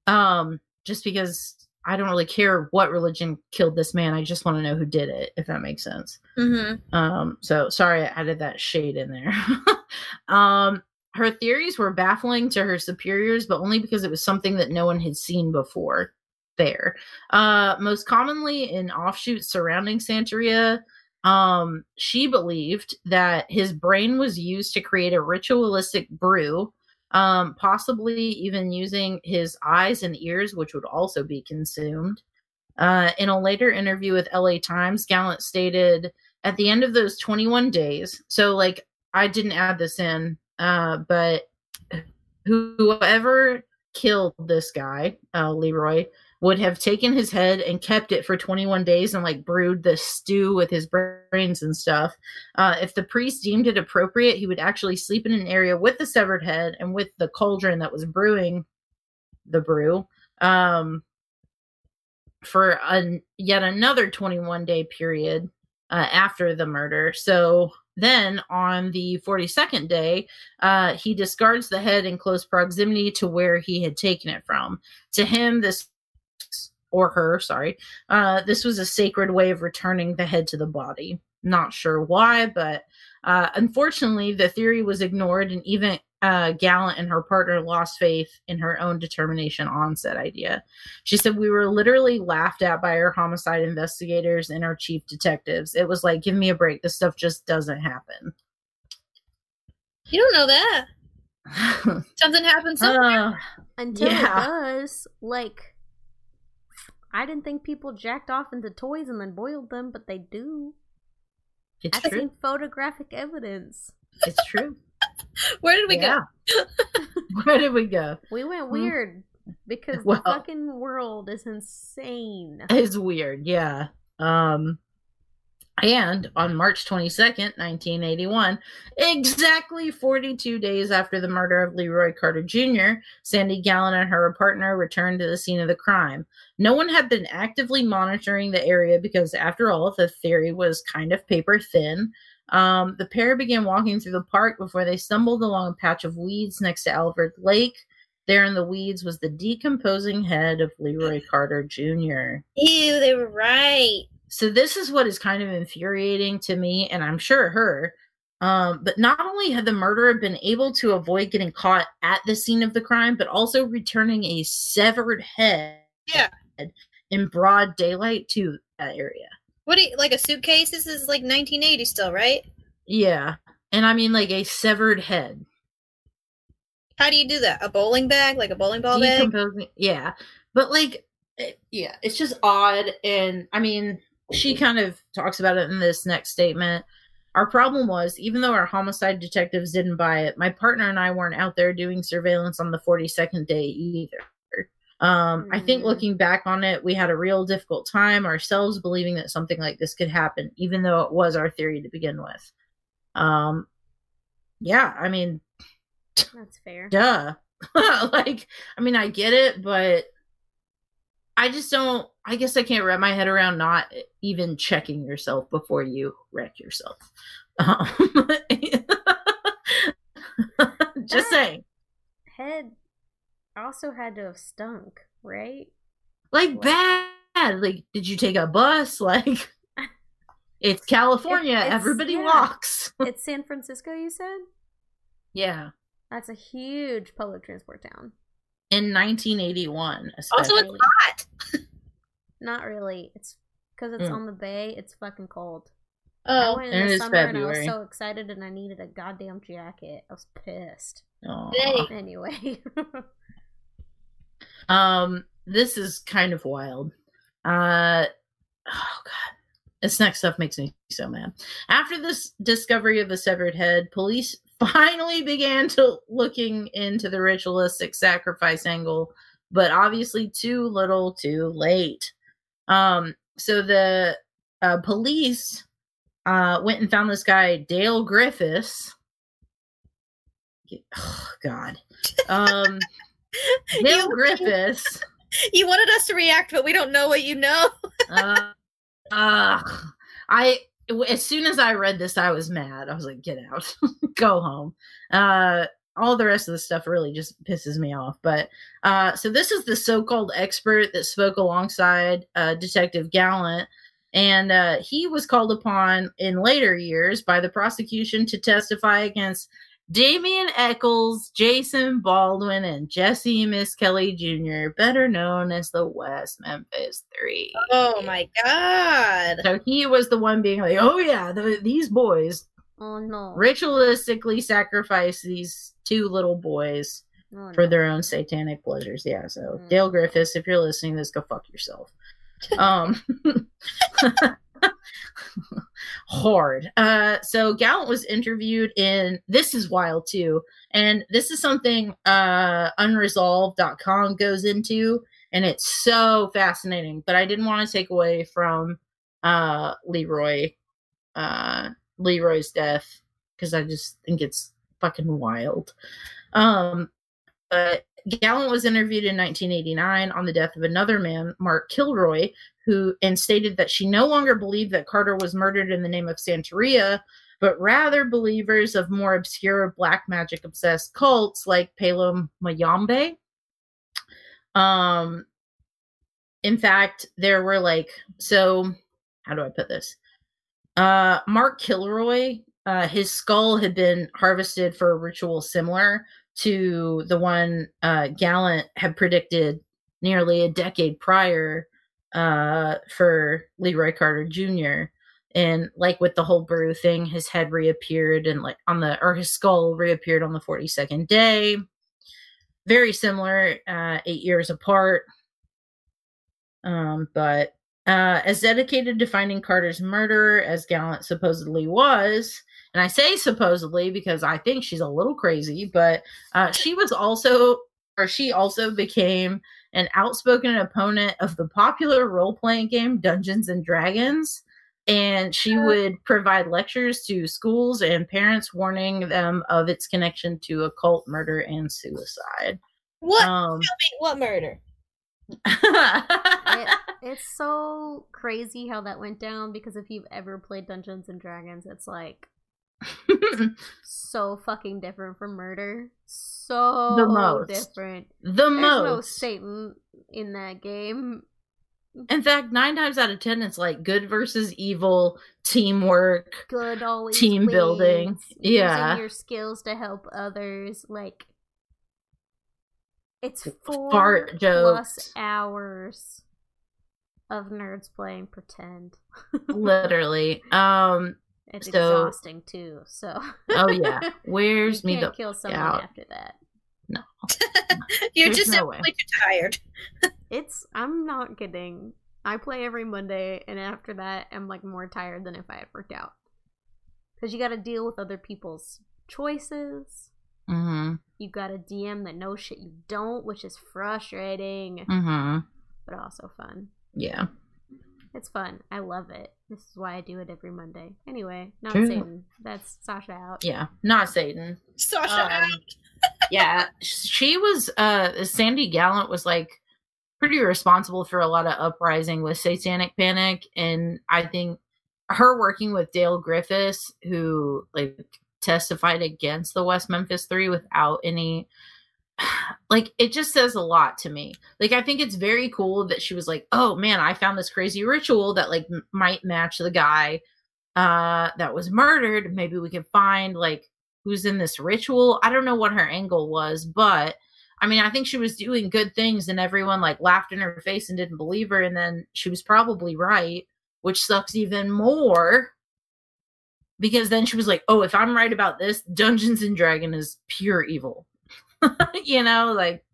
um just because i don't really care what religion killed this man i just want to know who did it if that makes sense Mm-hmm. um, so sorry I added that shade in there. um, her theories were baffling to her superiors, but only because it was something that no one had seen before there. Uh, most commonly in offshoots surrounding Santeria, um, she believed that his brain was used to create a ritualistic brew, um, possibly even using his eyes and ears, which would also be consumed. Uh, in a later interview with LA Times, Gallant stated, at the end of those 21 days, so like I didn't add this in, uh, but whoever killed this guy, uh, Leroy, would have taken his head and kept it for 21 days and like brewed the stew with his brains and stuff. Uh, if the priest deemed it appropriate, he would actually sleep in an area with the severed head and with the cauldron that was brewing the brew um, for an, yet another 21 day period uh, after the murder. So then on the 42nd day, uh, he discards the head in close proximity to where he had taken it from. To him, this or her, sorry, uh, this was a sacred way of returning the head to the body. Not sure why, but uh, unfortunately, the theory was ignored, and even uh, Gallant and her partner lost faith in her own determination on said idea. She said, We were literally laughed at by our homicide investigators and our chief detectives. It was like, Give me a break. This stuff just doesn't happen. You don't know that. Something happens somewhere. Uh, Until Yeah. it does, like, I didn't think people jacked off into toys and then boiled them, but they do. It's I've true. seen photographic evidence. It's true. Where did we yeah. Where did we go? We went Mm. weird because Well. the fucking world is insane. It's weird, yeah. Um and on March 22nd, 1981, exactly 42 days after the murder of Leroy Carter Jr., Sandy Gallant and her partner returned to the scene of the crime. No one had been actively monitoring the area because, after all, the theory was kind of paper thin. Um, the pair began walking through the park before they stumbled along a patch of weeds next to Alvord Lake. There in the weeds was the decomposing head of Leroy Carter Jr. Ew, they were right. So this is what is kind of infuriating to me, and I'm sure her. Um, but not only had the murderer been able to avoid getting caught at the scene of the crime, but also returning a severed head Yeah. in broad daylight to that area. What do you like a suitcase? This is like 1980 still, right? Yeah. And I mean like a severed head. How do you do that? A bowling bag, like a bowling ball bag? Yeah. But like it, yeah, it's just odd and I mean she kind of talks about it in this next statement. Our problem was, even though our homicide detectives didn't buy it, my partner and I weren't out there doing surveillance on the 42nd day either. Um, I think Mm. looking back on it, we had a real difficult time ourselves believing that something like this could happen, even though it was our theory to begin with. Um, yeah, I mean, That's fair. duh. like, I mean, I get it, but I just don't. I guess I can't wrap my head around not even checking yourself before you wreck yourself. Um, just That- saying, Head also had to have stunk, right? like What? bad. Like, did you take a bus? Like, it's California. it's- Everybody yeah. walks. it's San Francisco, you said? yeah, That's a huge public transport town. in 1981, Also, it's hot. Not really. It's because it's Mm. on the bay. It's fucking cold. I Oh, went and in it the is summer and I was so excited and I needed a goddamn jacket. I was pissed. Aw. Anyway. Um, this is kind of wild. Uh, oh god, this next stuff makes me so mad. After this discovery of the severed head, police finally began to looking into the ritualistic sacrifice angle, but obviously too little, too late. Um, so the uh, police uh went and found this guy Dale Griffis. Oh God. Um. Dale You- Griffis. you wanted us to react, but we don't know what you know. uh, uh, I as soon as I read this, I was mad. I was like, "Get out, go home." Uh, all the rest of the stuff really just pisses me off. But uh, so this is the so-called expert that spoke alongside uh, Detective Gallant, and uh, he was called upon in later years by the prosecution to testify against Damien Echols, Jason Baldwin, and Jesse Misskelley Jr., better known as the West Memphis Three. Oh my god. So he was the one being like, "Oh yeah, the, these boys oh no. ritualistically sacrifice these two little boys Oh, for their own satanic pleasures." Yeah. So Mm. Dale Griffis, if you're listening, to this go fuck yourself. Um. hard. Uh, so Gallant was interviewed in this is wild too, and this is something uh unresolved.com goes into, and it's so fascinating. But I didn't want to take away from uh Leroy uh Leroy's death because I just think it's fucking wild. Um but Gallant was interviewed in 1989 on the death of another man, Mark Kilroy, who and stated that she no longer believed that Carter was murdered in the name of Santeria, but rather believers of more obscure black magic obsessed cults like Palo Mayombe. Um, in fact, there were like so. How do I put this? Uh, Mark Kilroy, uh, his skull had been harvested for a ritual similar to the one uh, Gallant had predicted nearly a decade prior uh, for Leroy Carter Jr. And like with the whole brew thing, his head reappeared and like on the or his skull reappeared on the 42nd day. Very similar, uh, eight years apart. Um, but Uh, as dedicated to finding Carter's murderer as Gallant supposedly was, and I say supposedly because I think she's a little crazy, but uh, she was also, or she also became an outspoken opponent of the popular role playing game Dungeons and Dragons. And she would provide lectures to schools and parents, warning them of its connection to occult murder and suicide. What? Um, Tell me what murder? It, it's so crazy how that went down because if you've ever played Dungeons and Dragons, it's like so fucking different from murder. So The most. different. the There's no most. Satan in that game. In fact, nine times out of ten, it's like good versus evil, teamwork. Good always Team building. Yeah. Using your skills to help others. Like it's four Fart plus jokes. hours of nerds playing pretend. Literally. Um. It's So- exhausting too. So Oh yeah. Where's you me can't the kill someone out. after that. No, you're There's just no way. simply too tired. It's I'm not kidding. I play every Monday, and after that, I'm like more tired than if I had worked out. Because you got to deal with other people's choices. Mm-hmm. You got a DM that knows shit you don't, which is frustrating, Mm-hmm. but also fun. Yeah. It's fun. I love it. This is why I do it every Monday. Anyway, not True. Satan. That's Sasha out. Yeah. Not Satan. Sasha, Um, yeah. She was uh Sandy Gallant was like pretty responsible for a lot of uprising with Satanic Panic. And I think her working with Dale Griffis, who like testified against the West Memphis Three without any like it just says a lot to me. Like I think it's very cool that she was like, "Oh man, I found this crazy ritual that like m- might match the guy uh that was murdered. Maybe we can find like who's in this ritual." I don't know what her angle was, but I mean, I think she was doing good things and everyone like laughed in her face and didn't believe her and then she was probably right, which sucks even more because then she was like, "Oh, if I'm right about this, Dungeons and Dragon is pure evil." you know, like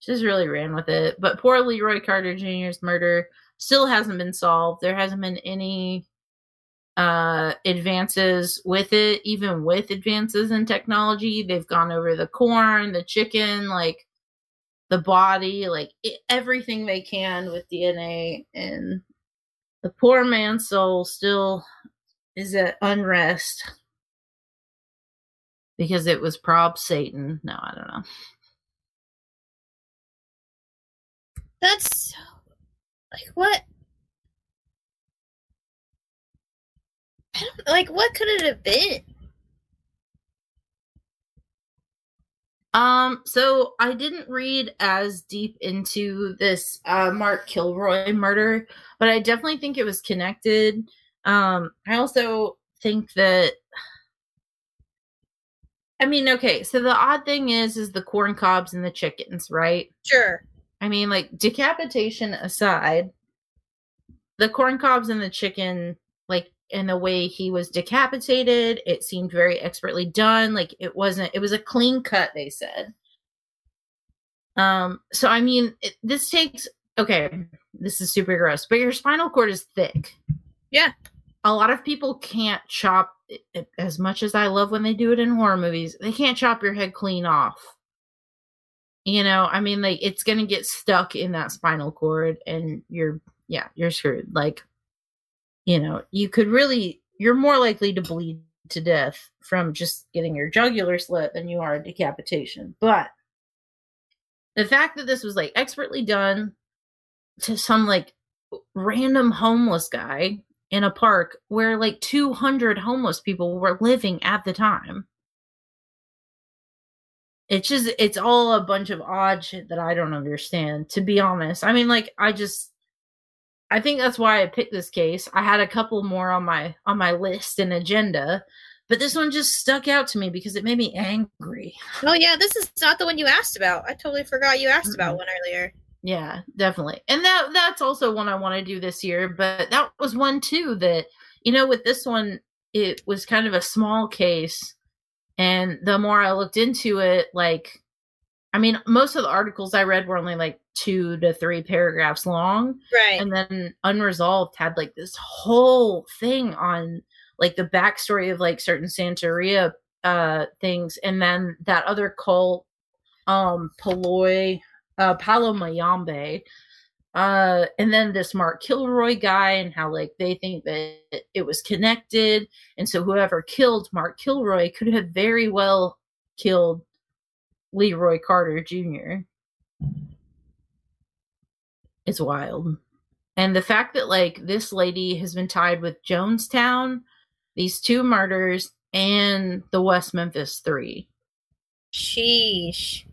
just really ran with it. But poor Leroy Carter Jr.'s murder still hasn't been solved. There hasn't been any uh advances with it even with advances in technology they've gone over the corn the chicken like the body like it, everything they can with dna and the poor man's soul still is at unrest because it was prob satan no i don't know that's so like what? I don't like what could it have been? Um, so I didn't read as deep into this uh Mark Kilroy murder, but I definitely think it was connected. Um, I also think that I mean, okay, so the odd thing is is the corn cobs and the chickens, right? Sure. I mean, like decapitation aside, the corn cobs and the chicken, like in the way he was decapitated, it seemed very expertly done. Like it wasn't, it was a clean cut. They said. Um. So I mean, it, this takes okay. This is super gross, but your spinal cord is thick. Yeah. A lot of people can't chop. it- it- As much as I love when they do it in horror movies, they can't chop your head clean off you know i mean like it's gonna get stuck in that spinal cord and you're yeah you're screwed like you know you could really you're more likely to bleed to death from just getting your jugular slit than you are a decapitation but the fact that this was like expertly done to some like random homeless guy in a park where like 200 homeless people were living at the time it's just it's all a bunch of odd shit that I don't understand, to be honest. I mean, like I just I think that's why I picked this case. I had a couple more on my on my list and agenda, but this one just stuck out to me because it made me angry. Oh yeah, this is not the one you asked about. I totally forgot you asked about Mm-mm. one earlier. Yeah, definitely. And that that's also one I want to do this year, but that was one too that you know with this one it was kind of a small case and the more I looked into it like I mean most of the articles I read were only like two to three paragraphs long Right. and then unresolved had like this whole thing on like the backstory of like certain santeria uh things and then that other cult um Paloi uh Palo Mayombe uh and then this Mark Kilroy guy and how like they think that it was connected and so whoever killed Mark Kilroy could have very well killed Leroy Carter Jr. It's wild. And the fact that like this lady has been tied with Jonestown, these two murders, and the West Memphis Three. Sheesh.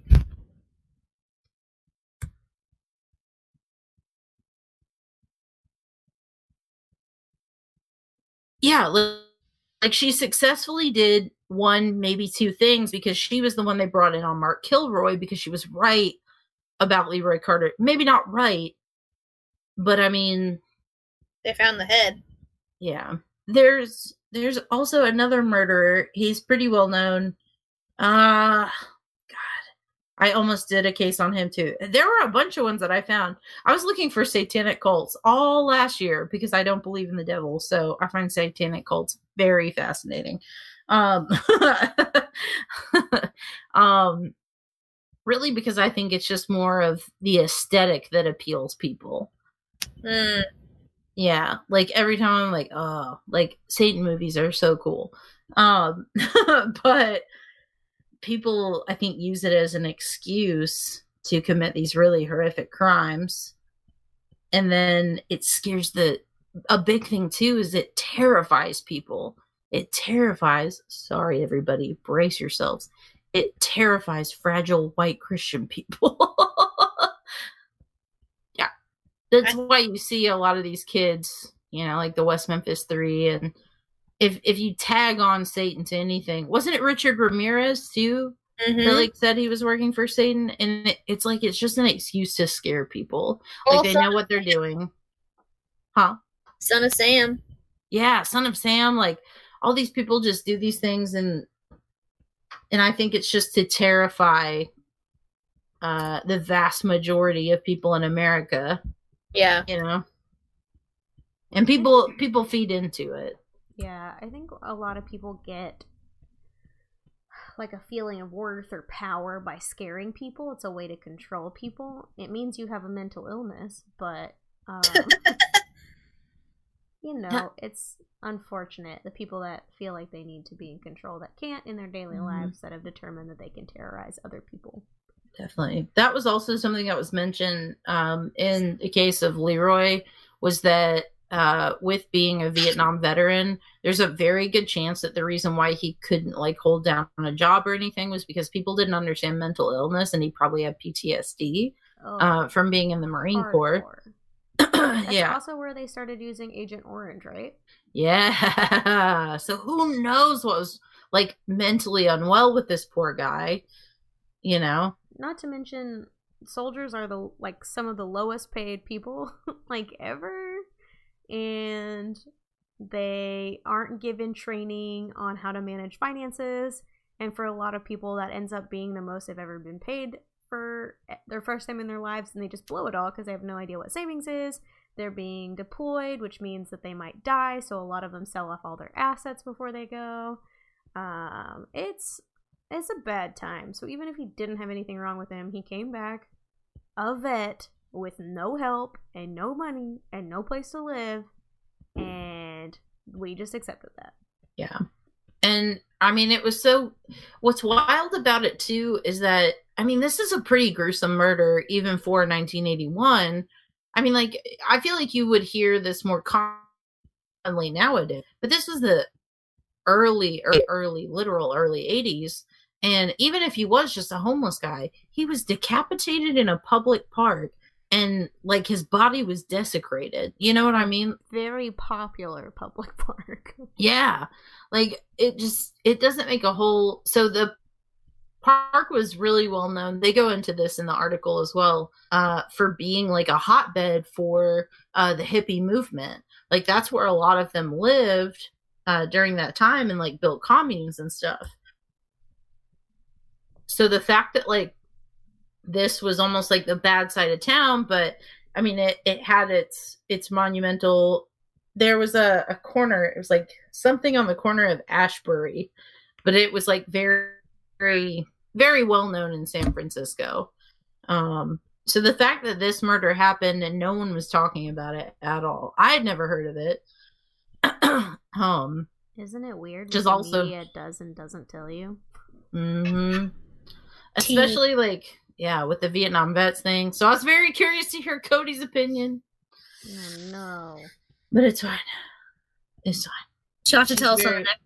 Yeah, li- like she successfully did one, maybe two things because she was the one they brought in on Mark Kilroy because she was right about Leroy Carter. Maybe not right, but I mean, They found the head. yeah. There's there's also another murderer. He's pretty well known. Uh. I almost did a case on him too. There were a bunch of ones that I found. I was looking for satanic cults all last year because I don't believe in the devil, so I find satanic cults very fascinating. Um um really because I think it's just more of the aesthetic that appeals people. Mm. Yeah, like every time I'm like, oh, like Satan movies are so cool. Um but people I think use it as an excuse to commit these really horrific crimes. And then it scares the a big thing too is it terrifies people. It terrifies, sorry everybody, brace yourselves. It terrifies fragile white Christian people. yeah. That's why you see a lot of these kids, you know, like the West Memphis 3 and if if you tag on Satan to anything, wasn't it Richard Ramirez too? That like said he was working for Satan, and it, it's like it's just an excuse to scare people. Like Well, they know what they're doing, huh? son of Sam. Yeah, Son of Sam. Like all these people just do these things, and and I think it's just to terrify uh the vast majority of people in America. Yeah. You know, and people people feed into it. Yeah, I think a lot of people get like a feeling of worth or power by scaring people. It's a way to control people. It means you have a mental illness, but um, you know, it's unfortunate the people that feel like they need to be in control that can't in their daily Mhm. lives that have determined that they can terrorize other people. Definitely. That was also something that was mentioned um, in the case of Leroy was that uh, with being a Vietnam veteran, there's a very good chance that the reason why he couldn't like hold down a job or anything was because people didn't understand mental illness and he probably had PTSD Oh, uh, from being in the Marine Corps. hardcore. That's yeah. also where they started using Agent Orange, right? Yeah. So who knows what was like mentally unwell with this poor guy, you know? not to mention soldiers are the like some of the lowest paid people like ever and they aren't given training on how to manage finances. And for a lot of people that ends up being the most they've ever been paid for eh, their first time in their lives and they just blow it all because they have no idea what savings is. They're being deployed which means that they might die so a lot of them sell off all their assets before they go. Um, it's it's a bad time. So even if he didn't have anything wrong with him, he came back a vet with no help and no money and no place to live, and we just accepted that. Yeah. And I mean, it was so. What's wild about it, too, is that, I mean, this is a pretty gruesome murder, even for 1981. I mean, like, I feel like you would hear this more commonly nowadays, but this was the early, or early, literal early 80s. And even if he was just a homeless guy, he was decapitated in a public park and, like, his body was desecrated. You know what I mean? Very popular public park. Yeah. Like it just it doesn't make a whole so the park was really well known. They go into this in the article as well, uh, for being like a hotbed for uh the hippie movement. Like that's where a lot of them lived uh during that time and like built communes and stuff. So the fact that like this was almost like the bad side of town, but I mean it it had its its monumental there was a, a corner, it was like something on the corner of Ashbury, but it was like very very very well known in San Francisco. Um so the fact that this murder happened and no one was talking about it at all. I had never heard of it. um Isn't it weird? Just also- media does and doesn't tell you. Mm-hmm. Especially like yeah, with the Vietnam vets thing. So I was very curious to hear Cody's opinion. Oh, no. But it's fine. It's fine. She'll have to She's tell us on the very- next.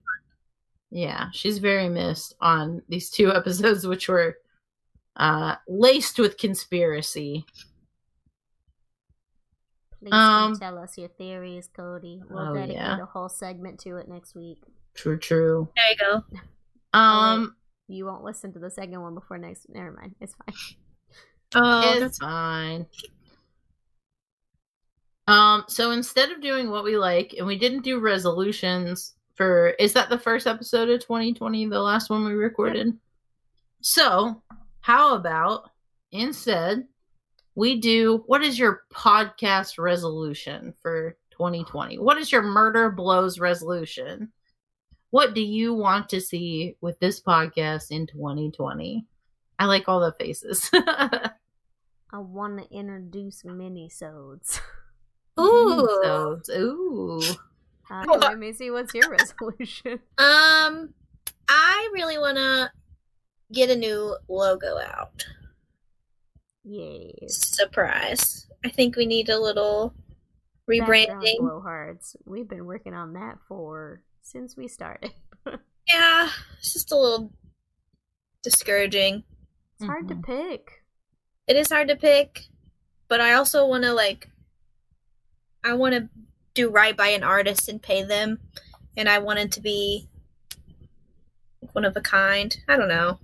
Yeah, she's very missed on these two episodes, which were uh laced with conspiracy. Please Um, tell us your theories, Cody. We'll Oh, dedicate yeah. a whole segment to it next week. True, true. There you go. Um, You won't listen to the second one before next. Never mind. It's fine. Oh, it's that's fine. Um, so instead of doing what we like, and we didn't do resolutions for is that the first episode of 2020, the last one we recorded? So, how about instead we do what is your podcast resolution for 2020? What is your murder blows resolution? What do you want to see with this podcast in 2020? I like all the faces. I want to introduce mini-sodes. Ooh. So, ooh. Uh, Hold on. let me see. What's your resolution? Um, I really want to get a new logo out. Yes. Surprise! I think we need a little Background rebranding. blowhards. We've been working on that for since we started. Yeah, it's just a little discouraging. It's hard to Mhm. pick. It is hard to pick, but I also want to like, I want to do right by an artist and pay them, and I want it to be one of a kind. I don't know.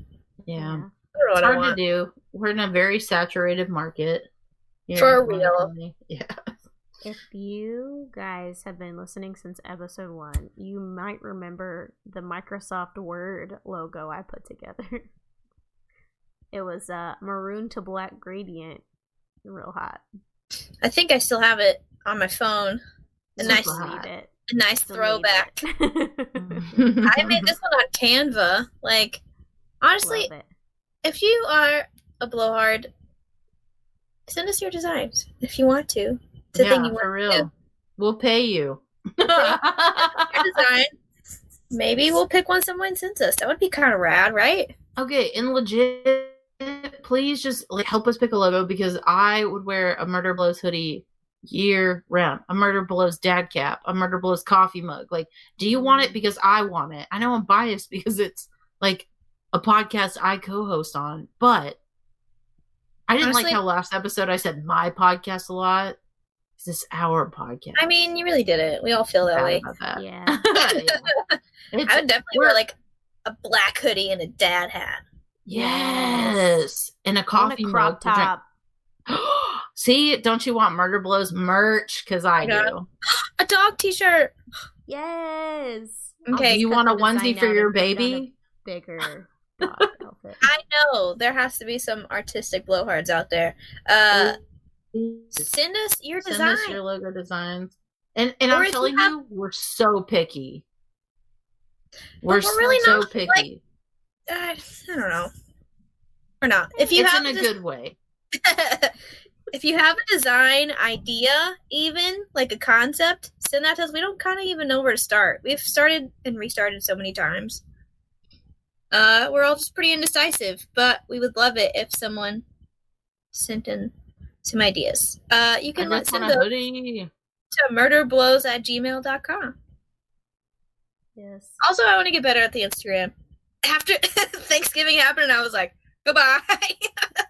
Yeah. Don't know It's hard to do. We're in a very saturated market. here For real. Yeah. If you guys have been listening since episode one, you might remember the Microsoft Word logo I put together. It was a maroon to black gradient. Real hot. I think I still have it on my phone. A nice, it. a nice throwback. it. I made this one on Canva. Like, honestly, if you are a blowhard, send us your designs if you want to. Yeah, thing you for real. We'll pay you. Design. Maybe we'll pick one someone sends us. That would be kind of rad, right? okay, and legit, please just like, help us pick a logo because I would wear a Murder Blows hoodie year round. A Murder Blows dad cap. A Murder Blows coffee mug. Like, do you want it mm. because I want it? I know I'm biased because it's like a podcast I co-host on, but I didn't like Honestly- how last episode I said my podcast a lot. Is this our podcast? I mean, you really did it. We all feel that way. that. Yeah. Yeah. I would definitely wear like a black hoodie and a dad hat. yes, and a On a coffee crop mug, top. See, don't you want Murder Blows merch? Because I Yeah. do. A dog T-shirt. Yes. Okay, I'll you want a onesie for your and put it on a baby? Bigger. I know there has to be some artistic blowhards out there. Uh, send us your designs. Send design. us your logo designs. And and Or I'm if you telling have- you, we're so picky. We're, we're really so not, picky. like- Uh, I don't know. Or not. If you it's have in a des- good way. if you have a design idea, even like a concept, send that to us. We don't kind of even know where to start. We've started and restarted so many times. Uh, we're all just pretty indecisive, but we would love it if someone sent in some ideas. Uh, you can let just want send a to murderblows at gmail.com. Yes. Also, I want to get better at the Instagram. After Thanksgiving happened, I was like, goodbye.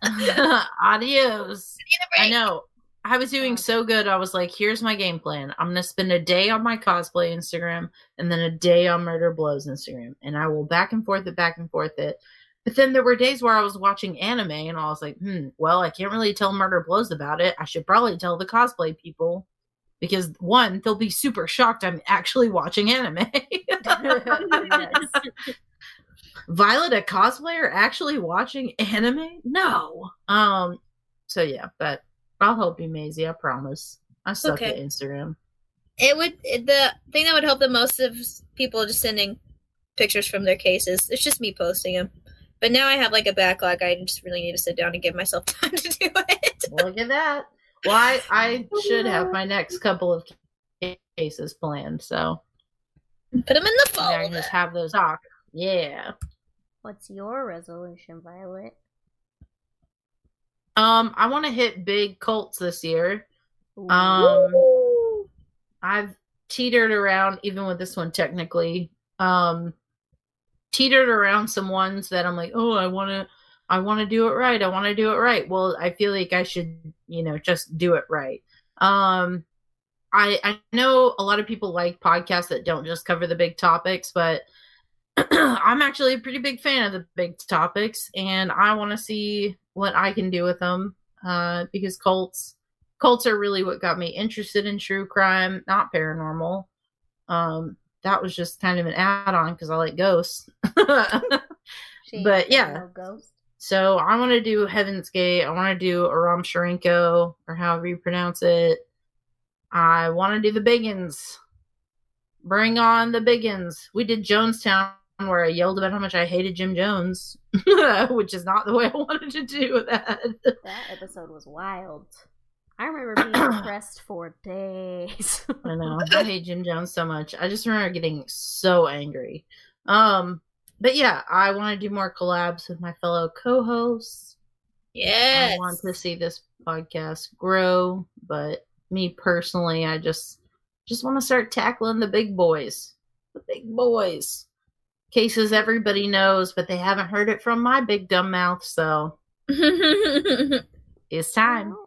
Adios. I Break. know. I was doing so good. I was like, here's my game plan. I'm going to spend a day on my cosplay Instagram and then a day on Murder Blows Instagram. And I will back and forth it, back and forth it. But then there were days where I was watching anime and I was like, hmm, well, I can't really tell Murder Blows about it. I should probably tell the cosplay people because one, they'll be super shocked I'm actually watching anime. Violet, a cosplayer, actually watching anime? No. Um. So yeah, but I'll help you, Maisie. I promise. I suck Okay. at Instagram. It would it- the thing that would help the most is people just sending pictures from their cases. It's just me posting them. But now I have like a backlog. I just really need to sit down and give myself time to do it. Look at that. Well, I, I should have my next couple of cases planned, so Put them in the I can folder. just have those talk. Yeah. What's your resolution, Violet? Um, I want to hit big cults this year. Um, Woo! I've teetered around even with this one technically. Um teetered around some ones that I'm like, "Oh, I want to I want to do it right. I want to do it right." Well, I feel like I should, you know, just do it right. Um I I know a lot of people like podcasts that don't just cover the big topics, but I'm actually a pretty big fan of the big topics and I want to see what I can do with them uh because cults cults are really what got me interested in true crime, not paranormal. Um, that was just kind of an add-on because I like ghosts. But yeah. ghost. so I want to do Heaven's Gate. I want to do Aram Sharenko, or however you pronounce it. I want to do the Biggins. Bring on the Biggins. We did Jonestown, where I yelled about how much I hated Jim Jones, which is not the way I wanted to do that. That episode was wild. I remember being depressed for days. I know. I hate Jim Jones so much. I just remember getting so angry. Um, but yeah, I want to do more collabs with my fellow co-hosts. Yes. I want to see this podcast grow, but me personally, I just just want to start tackling the big boys. The big boys. Cases everybody knows, but they haven't heard it from my big dumb mouth, so it's time.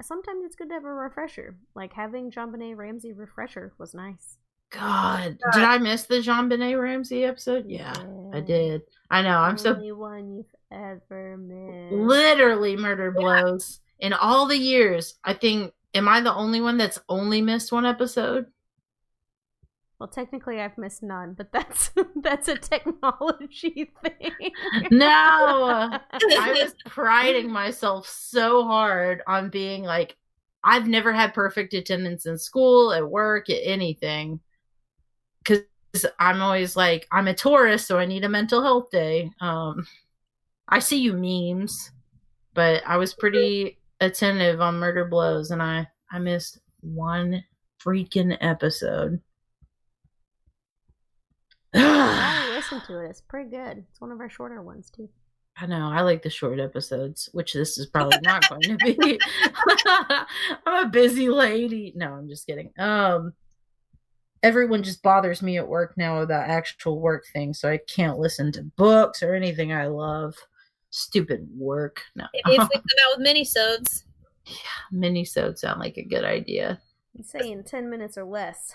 Well, sometimes it's good to have a refresher. Like having JonBenét Ramsey refresher was nice. God, did I miss the JonBenét Ramsey episode? Yeah, I did. I know. I'm so Only one you've ever missed. literally murder blows in all the years. I think. Am I the only one that's only missed one episode? Well, technically, I've missed none, but that's that's a technology thing. No, I was priding myself so hard on being like, I've never had perfect attendance in school, at work, at anything. Because I'm always like, I'm a Taurus, so I need a mental health day. Um, I see you memes, but I was pretty attentive on Murder Blows, and I I missed one freaking episode. I listened to it. It's pretty good. It's one of our shorter ones too. I know. I like the short episodes, which this is probably not going to be. I'm a busy lady. No, I'm just kidding. Um everyone just bothers me at work now about actual work things, so I can't listen to books or anything I love. Stupid work. No. Maybe if we come out with minisodes. Yeah, minisodes sound like a good idea. I'm saying ten minutes or less.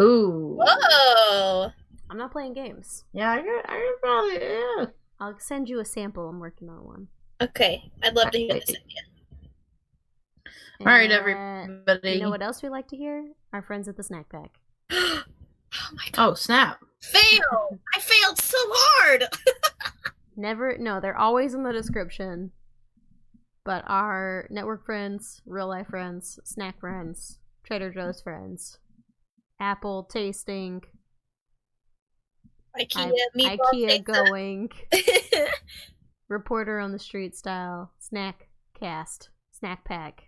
Ooh. Whoa. I'm not playing games. Yeah, I could, I could probably yeah. I'll send you a sample. I'm working on one. Okay. I'd love to hear this again. All right, uh, everybody. You know what else we like to hear? Our friends at the snack pack. oh my god. Oh, snap. Fail! I failed so hard! Never, no, they're always in the description. But our network friends, real life friends, snack friends, Trader Joe's friends, Apple tasting, IKEA I- IKEA going, reporter on the street style, snack cast, snack pack,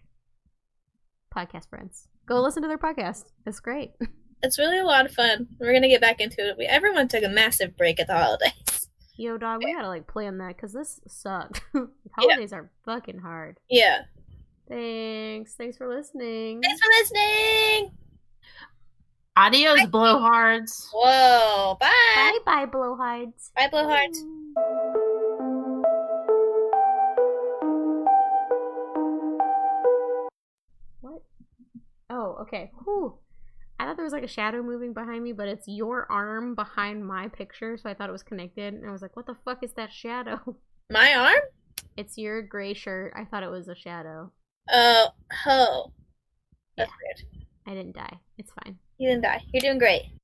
podcast friends. Go mm. listen to their podcast. It's great. it's really a lot of fun. We're gonna get back into it. We, everyone took a massive break at the holidays. Yo, dog, we gotta like plan that because this sucked. Holidays are fucking hard. Yeah. Thanks. Thanks for listening. Thanks for listening. Adios, blowhards. Whoa. Bye. Bye bye, blowhides. Bye, blowhards. What? Oh, okay. Whew. I thought there was like a shadow moving behind me, but it's your arm behind my picture, so I thought it was connected. And I was like, what the fuck is that shadow? My arm? It's your gray shirt. I thought it was a shadow. Oh, ho. That's weird. I didn't die. It's fine. You're doing great.